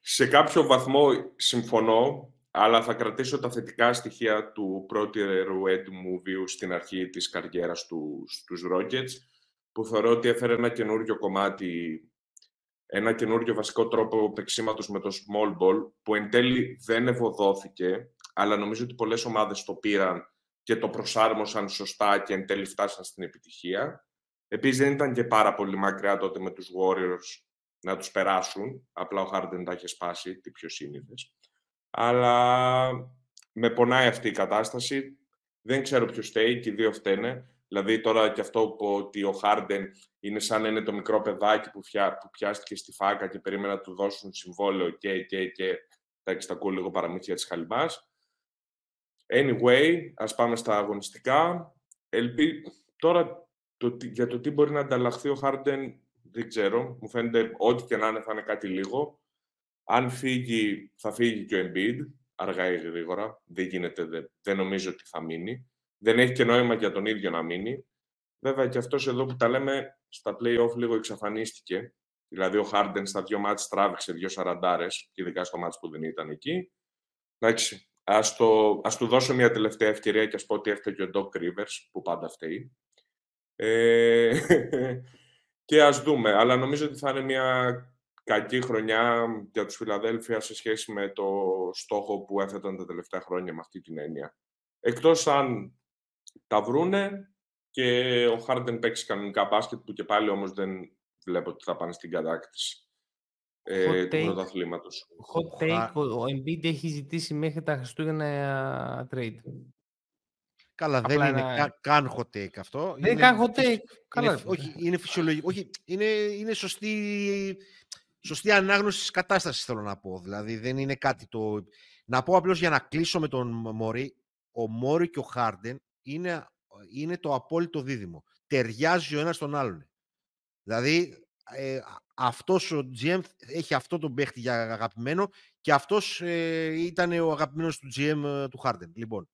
σε κάποιο βαθμό συμφωνώ, αλλά θα κρατήσω τα θετικά στοιχεία του πρώτου έτοιμου βίου στην αρχή της καριέρας του στους Rockets, που θεωρώ ότι έφερε ένα καινούριο κομμάτι, ένα καινούριο βασικό τρόπο παίξήματος με το small ball, που εν τέλει δεν ευωδόθηκε, αλλά νομίζω ότι πολλές ομάδες το πήραν και το προσάρμοσαν σωστά και εν τέλει φτάσαν στην επιτυχία. Επίσης δεν ήταν και πάρα πολύ μακριά τότε με τους Warriors να τους περάσουν. Απλά ο Harden τα είχε σπάσει, τι πιο σύνηθες. Αλλά με πονάει αυτή η κατάσταση. Δεν ξέρω ποιο φταίει και οι δύο φταίνε. Δηλαδή τώρα και αυτό που ότι ο Χάρντεν είναι σαν να είναι το μικρό παιδάκι που, φιά, που πιάστηκε στη φάκα και περίμενα να του δώσουν συμβόλαιο και, και, και. Εντάξει, τα ακούω λίγο παραμύθια της χαλιμπάς. Anyway, ας πάμε στα αγωνιστικά. Ελπί... Τώρα, το, για το τι μπορεί να ανταλλαχθεί ο Harden, δεν ξέρω. Μου φαίνεται ό,τι και να είναι θα είναι κάτι λίγο. Αν φύγει, θα φύγει και ο Embiid, αργά ή γρήγορα. Δεν γίνεται, δεν, δεν νομίζω ότι θα μείνει. Δεν έχει και νόημα για τον ίδιο να μείνει. βέβαια και αυτός εδώ που τα λέμε στα play-off λίγο εξαφανίστηκε. Δηλαδή ο Harden στα δύο μάτς τράβηξε δύο σαραντάρες, ειδικά στο μάτς που δεν ήταν εκεί. Εντάξει, ας, το, ας του δώσω μια τελευταία ευκαιρία και ας πω ότι έφταιγε ο Doc Rivers, που πάντα φταίει. Ε, και ας δούμε. Αλλά νομίζω ότι θα είναι μια κακή χρονιά για τους Φιλαδέλφια σε σχέση με το στόχο που έθεταν τα τελευταία χρόνια με αυτή την έννοια. Εκτός αν τα βρούνε και ο Χάρντεν παίξει κανονικά μπάσκετ που και πάλι όμως δεν βλέπω ότι θα πάνε στην κατάκτηση ε, του πρωταθλήματος. Hot take, ο Embiid έχει ζητήσει μέχρι τα Χριστούγεννα trade. Καλά, δεν είναι ένα... καν hot take αυτό. Δεν είναι καν hot take. Καλά. Είναι, όχι, είναι φυσιολογικό. Όχι, είναι, είναι σωστή, σωστή ανάγνωση της κατάστασης, θέλω να πω. Δηλαδή, δεν είναι κάτι το... Να πω απλώς για να κλείσω με τον Μωρή, ο Μόρι και ο Χάρντεν είναι, είναι το απόλυτο δίδυμο. Ταιριάζει ο ένας τον άλλον. Δηλαδή, ε, αυτός ο GM έχει αυτό τον παίχτη για αγαπημένο και αυτός ε, ήταν ο αγαπημένος του GM ε, του Harden. Λοιπόν,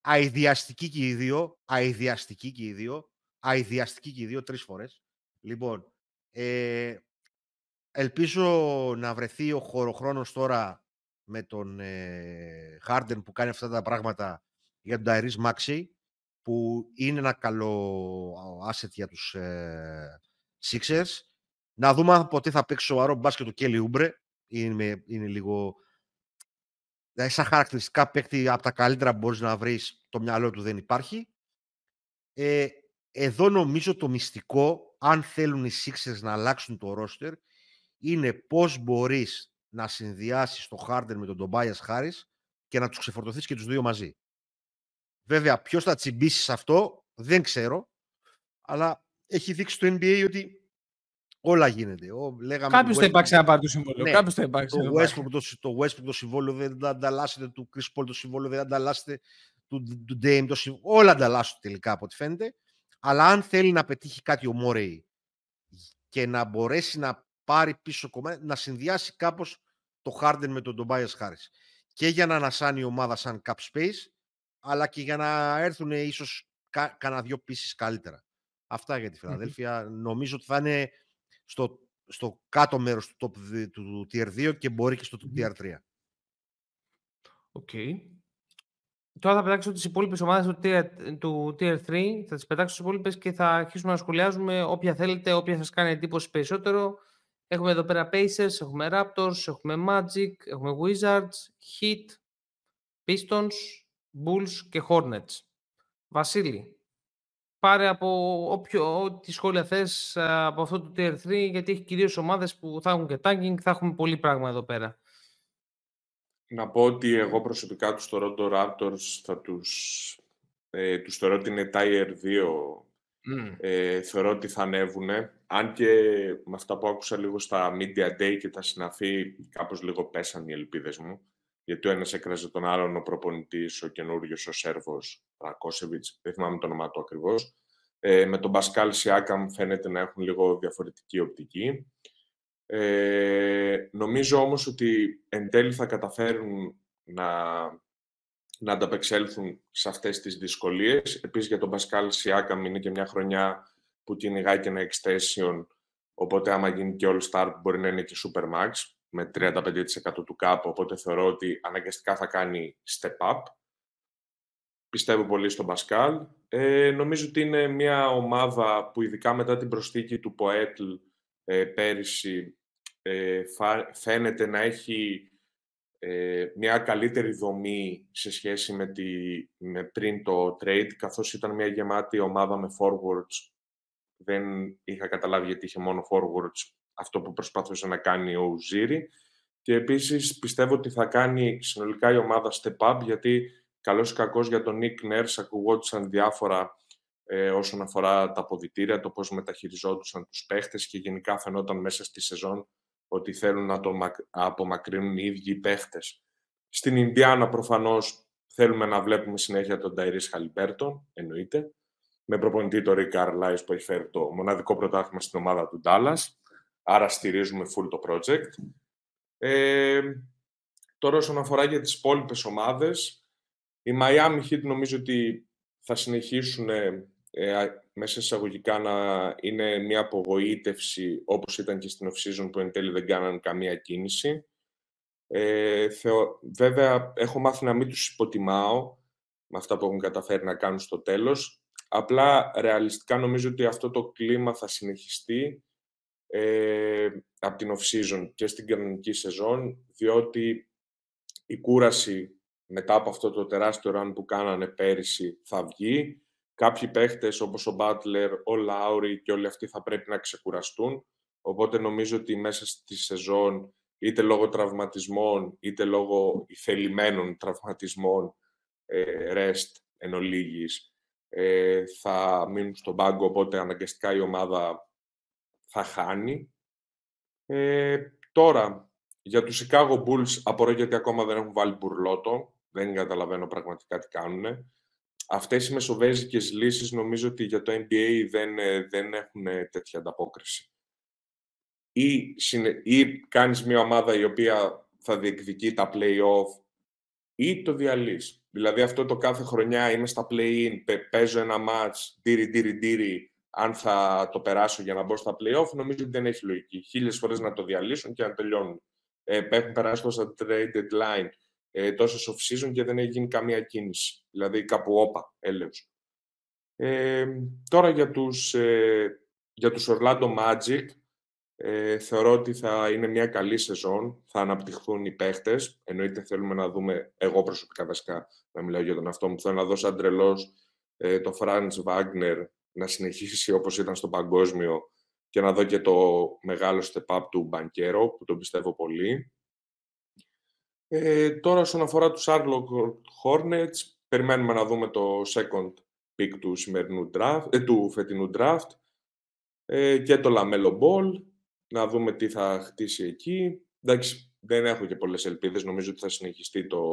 αειδιαστική και οι δύο, αειδιαστική και οι δύο, αειδιαστική και οι δύο τρεις φορές. Λοιπόν, ε, ελπίζω να βρεθεί ο χωροχρόνος τώρα με τον ε, Harden που κάνει αυτά τα πράγματα για τον Tyrese Maxey, που είναι ένα καλό asset για τους ε, Sixers. Να δούμε αν ποτέ θα παίξει σοβαρό μπάσκετ του Κέλι Ούμπρε. Είναι, είναι λίγο... Δηλαδή, σαν χαρακτηριστικά παίκτη από τα καλύτερα που μπορείς να βρεις, το μυαλό του δεν υπάρχει. Ε, εδώ νομίζω το μυστικό, αν θέλουν οι Sixers να αλλάξουν το roster, είναι πώς μπορείς να συνδυάσεις το Harden με τον Tobias Harris και να τους ξεφορτωθείς και τους δύο μαζί. Βέβαια, ποιος θα τσιμπήσει σε αυτό, δεν ξέρω, αλλά έχει δείξει το NBA ότι όλα γίνεται. Κάποιος θα υπάρξει ένα πάρει το συμβόλαιο. Ναι, Κάποιος θα υπάρξει. Το Westbrook το, το, Westbrook το συμβόλαιο δεν ανταλλάσσεται, του Chris Paul το συμβόλαιο δεν ανταλλάσσεται, του, του Dame το συμβόλαιο. Όλα ανταλλάσσονται τελικά από ό,τι φαίνεται. Αλλά αν θέλει να πετύχει κάτι ο Μόρεϊ και να μπορέσει να πάρει πίσω κομμάτι, να συνδυάσει κάπως το Harden με τον Tobias Harris. Και για να ανασάνει η ομάδα σαν cap space, αλλά και για να έρθουν ίσως κανένα δυο πίσει καλύτερα. Αυτά για τη Φιλαδέλφια Νομίζω ότι θα είναι στο, στο κάτω μέρος του, top, του, Tier 2 και μπορεί και στο Tier 3. Οκ. Τώρα θα πετάξω τις υπόλοιπες ομάδες του Tier, του tier 3, θα τις πετάξω τις υπόλοιπες και θα αρχίσουμε να σχολιάζουμε όποια θέλετε, όποια σας κάνει εντύπωση περισσότερο. Έχουμε εδώ πέρα Pacers, έχουμε Raptors, έχουμε Magic, έχουμε Wizards, Heat, Pistons, Bulls και Hornets. Βασίλη, πάρε από όποιο, ό,τι σχόλια θες από αυτό το Tier 3, γιατί έχει κυρίως ομάδες που θα έχουν και tagging, θα έχουμε πολύ πράγμα εδώ πέρα. Να πω ότι εγώ προσωπικά τους Toronto Raptors θα τους, ε, τους θεωρώ ότι είναι Tier 2, ε, θεωρώ ότι θα ανέβουν. Αν και με αυτά που άκουσα λίγο στα Media Day και τα συναφή, κάπως λίγο πέσαν οι ελπίδες μου γιατί ο ένας έκραζε τον άλλον ο προπονητής, ο καινούριος ο Σέρβος, Ρακόσεβιτς, δεν θυμάμαι το όνομά του ακριβώς. Ε, με τον Πασκάλ Σιάκαμ φαίνεται να έχουν λίγο διαφορετική οπτική. Ε, νομίζω όμως ότι εν τέλει θα καταφέρουν να, να ανταπεξέλθουν σε αυτές τις δυσκολίες. Επίσης για τον Πασκάλ Σιάκαμ είναι και μια χρονιά που κυνηγάει και ένα extension, οπότε άμα γίνει και All-Star μπορεί να είναι και Supermax με 35% του κάπου, οπότε θεωρώ ότι αναγκαστικά θα κάνει step up. Πιστεύω πολύ στον Πασκάλ. Ε, νομίζω ότι είναι μια ομάδα που ειδικά μετά την προσθήκη του Ποέτλ ε, πέρυσι ε, φαίνεται να έχει ε, μια καλύτερη δομή σε σχέση με, τη, με πριν το trade, καθώς ήταν μια γεμάτη ομάδα με forwards. Δεν είχα καταλάβει γιατί είχε μόνο forwards αυτό που προσπαθούσε να κάνει ο Ουζίρι. Και επίσης πιστεύω ότι θα κάνει συνολικά η ομάδα step up, γιατί καλώς ή κακός για τον Nick Nurse ακουγόντουσαν διάφορα ε, όσον αφορά τα αποδητήρια, το πώς μεταχειριζόντουσαν τους παίχτες και γενικά φαινόταν μέσα στη σεζόν ότι θέλουν να το απομακρύνουν οι ίδιοι οι παίχτες. Στην Ινδιάνα προφανώς θέλουμε να βλέπουμε συνέχεια τον Ταϊρής Χαλιμπέρτον, εννοείται, με προπονητή τον Rick Carlisle που έχει φέρει το μοναδικό πρωτάθλημα στην ομάδα του Dallas άρα στηρίζουμε full το project. Ε, τώρα όσον αφορά για τις υπόλοιπες ομάδες, η Miami Heat νομίζω ότι θα συνεχίσουν ε, μέσα εισαγωγικά να είναι μια απογοήτευση όπως ήταν και στην off-season που εν τέλει δεν κάναν καμία κίνηση. Ε, θεω... Βέβαια, έχω μάθει να μην τους υποτιμάω με αυτά που έχουν καταφέρει να κάνουν στο τέλος. Απλά, ρεαλιστικά, νομίζω ότι αυτό το κλίμα θα συνεχιστεί ε, από την off-season και στην κανονική σεζόν, διότι η κούραση μετά από αυτό το τεράστιο run που κάνανε πέρυσι θα βγει. Κάποιοι παίχτες όπως ο Butler, ο Λάουρι και όλοι αυτοί θα πρέπει να ξεκουραστούν. Οπότε νομίζω ότι μέσα στη σεζόν, είτε λόγω τραυματισμών, είτε λόγω ηθελημένων τραυματισμών, ε, rest εν ολίγης, ε, θα μείνουν στον πάγκο, οπότε αναγκαστικά η ομάδα θα χάνει. Ε, τώρα, για τους Chicago Bulls απορώ γιατί ακόμα δεν έχουν βάλει μπουρλότο. Δεν καταλαβαίνω πραγματικά τι κάνουν. Αυτές οι μεσοβέζικες λύσεις νομίζω ότι για το NBA δεν, ε, δεν έχουν τέτοια ανταπόκριση. Ή, ή κάνεις μια ομάδα η οποία θα διεκδικεί τα play-off ή το διαλύεις. Δηλαδή αυτό το κάθε χρονιά είμαι στα play-in, παίζω ένα match, ντύρι, ντύρι, ντύρι, αν θα το περάσω για να μπω στα play-off, νομίζω ότι δεν έχει λογική. Χίλιες φορές να το διαλύσουν και να τελειώνουν. Ε, έχουν περάσει τόσα trade deadline, ε, τόσες off-season και δεν έχει γίνει καμία κίνηση. Δηλαδή κάπου όπα, έλεος. Ε, τώρα για τους, ε, για τους Orlando Magic, ε, θεωρώ ότι θα είναι μια καλή σεζόν, θα αναπτυχθούν οι παίχτες, εννοείται θέλουμε να δούμε, εγώ προσωπικά βασικά, να μιλάω για τον αυτό μου, θέλω να δώσω αντρελός ε, το Franz Wagner να συνεχίσει όπως ήταν στο παγκόσμιο και να δω και το μεγάλο step up του Μπανκέρο, που τον πιστεύω πολύ. Ε, τώρα, όσον αφορά τους Charlotte Hornets, περιμένουμε να δούμε το second pick του, σημερινού draft, ε, του φετινού draft ε, και το Lamelo Ball, να δούμε τι θα χτίσει εκεί. Εντάξει, δεν έχω και πολλές ελπίδες, νομίζω ότι θα συνεχιστεί το,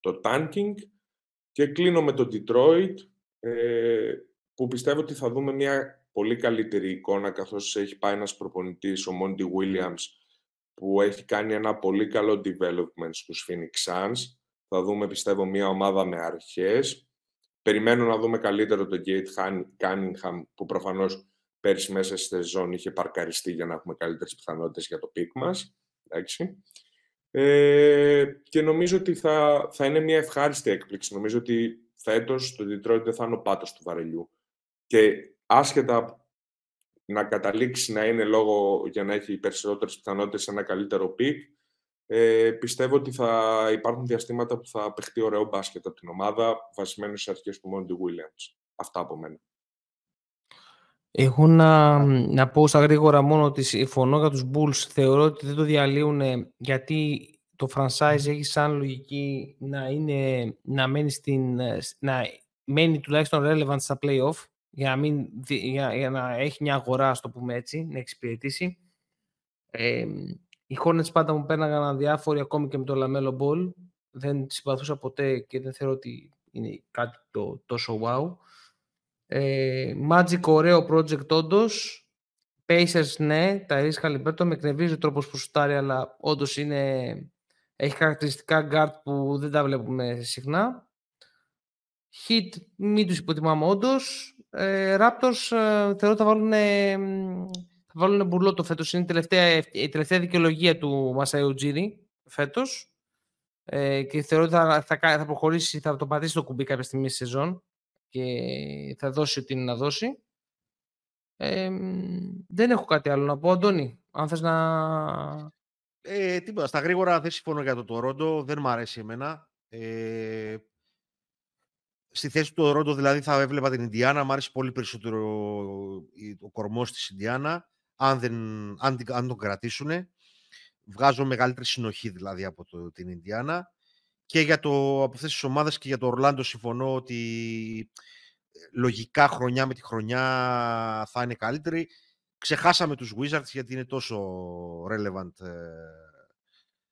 το tanking. Και κλείνω με το Detroit, ε, που πιστεύω ότι θα δούμε μια πολύ καλύτερη εικόνα καθώς έχει πάει ένας προπονητής, ο Monty Williams, που έχει κάνει ένα πολύ καλό development στους Phoenix Suns. Θα δούμε, πιστεύω, μια ομάδα με αρχές. Περιμένω να δούμε καλύτερο τον Cade Cunningham, που προφανώς πέρσι μέσα στη σεζόν είχε παρκαριστεί για να έχουμε καλύτερες πιθανότητες για το pick μας. Εντάξει. Ε, και νομίζω ότι θα, θα είναι μια ευχάριστη έκπληξη. Νομίζω ότι φέτος το Detroit δεν θα είναι ο πάτος του βαρελιού. Και άσχετα να καταλήξει να είναι λόγο για να έχει περισσότερες πιθανότητες σε ένα καλύτερο pick, ε, πιστεύω ότι θα υπάρχουν διαστήματα που θα παιχτεί ωραίο μπάσκετ από την ομάδα, βασισμένο σε αρχές του Monty Williams. Αυτά από μένα. Εγώ να, να πω στα γρήγορα μόνο ότι συμφωνώ για τους Bulls. Θεωρώ ότι δεν το διαλύουν γιατί το franchise έχει σαν λογική να, είναι, να, μένει, στην, να μένει τουλάχιστον relevant στα play-off για να, μην, για, για να έχει μια αγορά, ας το πούμε έτσι, να εξυπηρετήσει. Ε, οι Hornets πάντα μου πέρναγαν αδιάφοροι ακόμη και με το Lamelo Ball. Δεν συμπαθούσα ποτέ και δεν θεωρώ ότι είναι κάτι το, τόσο wow. Ε, Magic ωραίο project όντως. Pacers ναι, τα ρίσκα λιμπέρτο. Με εκνευρίζει ο τρόπος που σουτάρει, αλλά όντως είναι... έχει χαρακτηριστικά guard που δεν τα βλέπουμε συχνά. Hit, μην τους υποτιμάμε όντως. Ε, Raptors ε, θεωρώ θα βάλουν, θα βάλουν μπουρλό το φέτος. Είναι η τελευταία, η τελευταία δικαιολογία του Μασάιου Τζίρι φέτος. Ε, και θεωρώ ότι θα, θα, θα προχωρήσει, θα το πατήσει το κουμπί κάποια στιγμή στη σεζόν και θα δώσει ό,τι είναι να δώσει. Ε, δεν έχω κάτι άλλο να πω, Αντώνη, αν θες να... Ε, τίποτα, στα γρήγορα δεν συμφωνώ για το Τορόντο, δεν μου αρέσει εμένα. Ε, Στη θέση του Ρόντο δηλαδή θα έβλεπα την Ινδιάνα. Μ' άρεσε πολύ περισσότερο ο κορμός της Ινδιάνα. Αν, δεν, αν, αν τον κρατήσουν. Βγάζω μεγαλύτερη συνοχή δηλαδή από το, την Ινδιάνα. Και για το, από αυτές τις ομάδες και για το Ορλάντο συμφωνώ ότι ε, λογικά χρονιά με τη χρονιά θα είναι καλύτερη. Ξεχάσαμε τους Wizards γιατί είναι τόσο relevant, ε,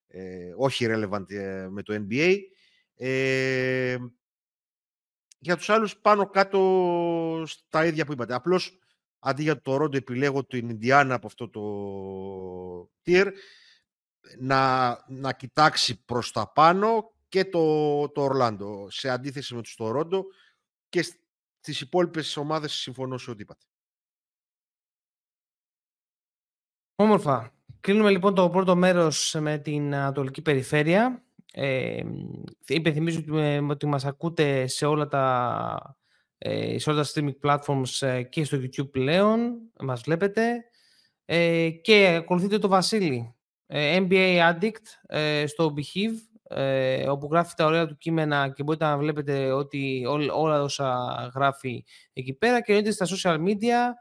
ε όχι relevant ε, με το NBA. Ε, για τους άλλους πάνω κάτω στα ίδια που είπατε. Απλώς αντί για το Ρόντο επιλέγω την Ινδιάνα από αυτό το tier να, να κοιτάξει προς τα πάνω και το, το Ορλάντο σε αντίθεση με το Ρόντο και στις υπόλοιπες ομάδες συμφωνώ σε ό,τι είπατε. Όμορφα. Κλείνουμε λοιπόν το πρώτο μέρος με την Ανατολική Περιφέρεια. Ε, υπενθυμίζω ότι μας ακούτε σε όλα τα, ε, σε όλα τα streaming platforms ε, και στο YouTube πλέον. Μας βλέπετε. Ε, και ακολουθείτε το Βασίλη. Ε, NBA Addict ε, στο Behave ε, όπου γράφει τα ωραία του κείμενα και μπορείτε να βλέπετε ότι όλα όσα γράφει εκεί πέρα και εννοείται στα social media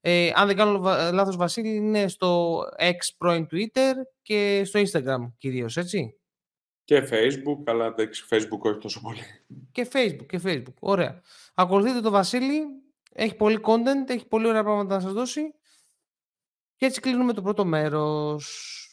ε, αν δεν κάνω λάθος Βασίλη είναι στο X πρώην Twitter και στο Instagram κυρίως, έτσι. Και Facebook, αλλά εντάξει, Facebook όχι τόσο πολύ. Και Facebook, και Facebook. Ωραία. Ακολουθείτε το Βασίλη. Έχει πολύ content, έχει πολύ ωραία πράγματα να σας δώσει. Και έτσι κλείνουμε το πρώτο μέρος.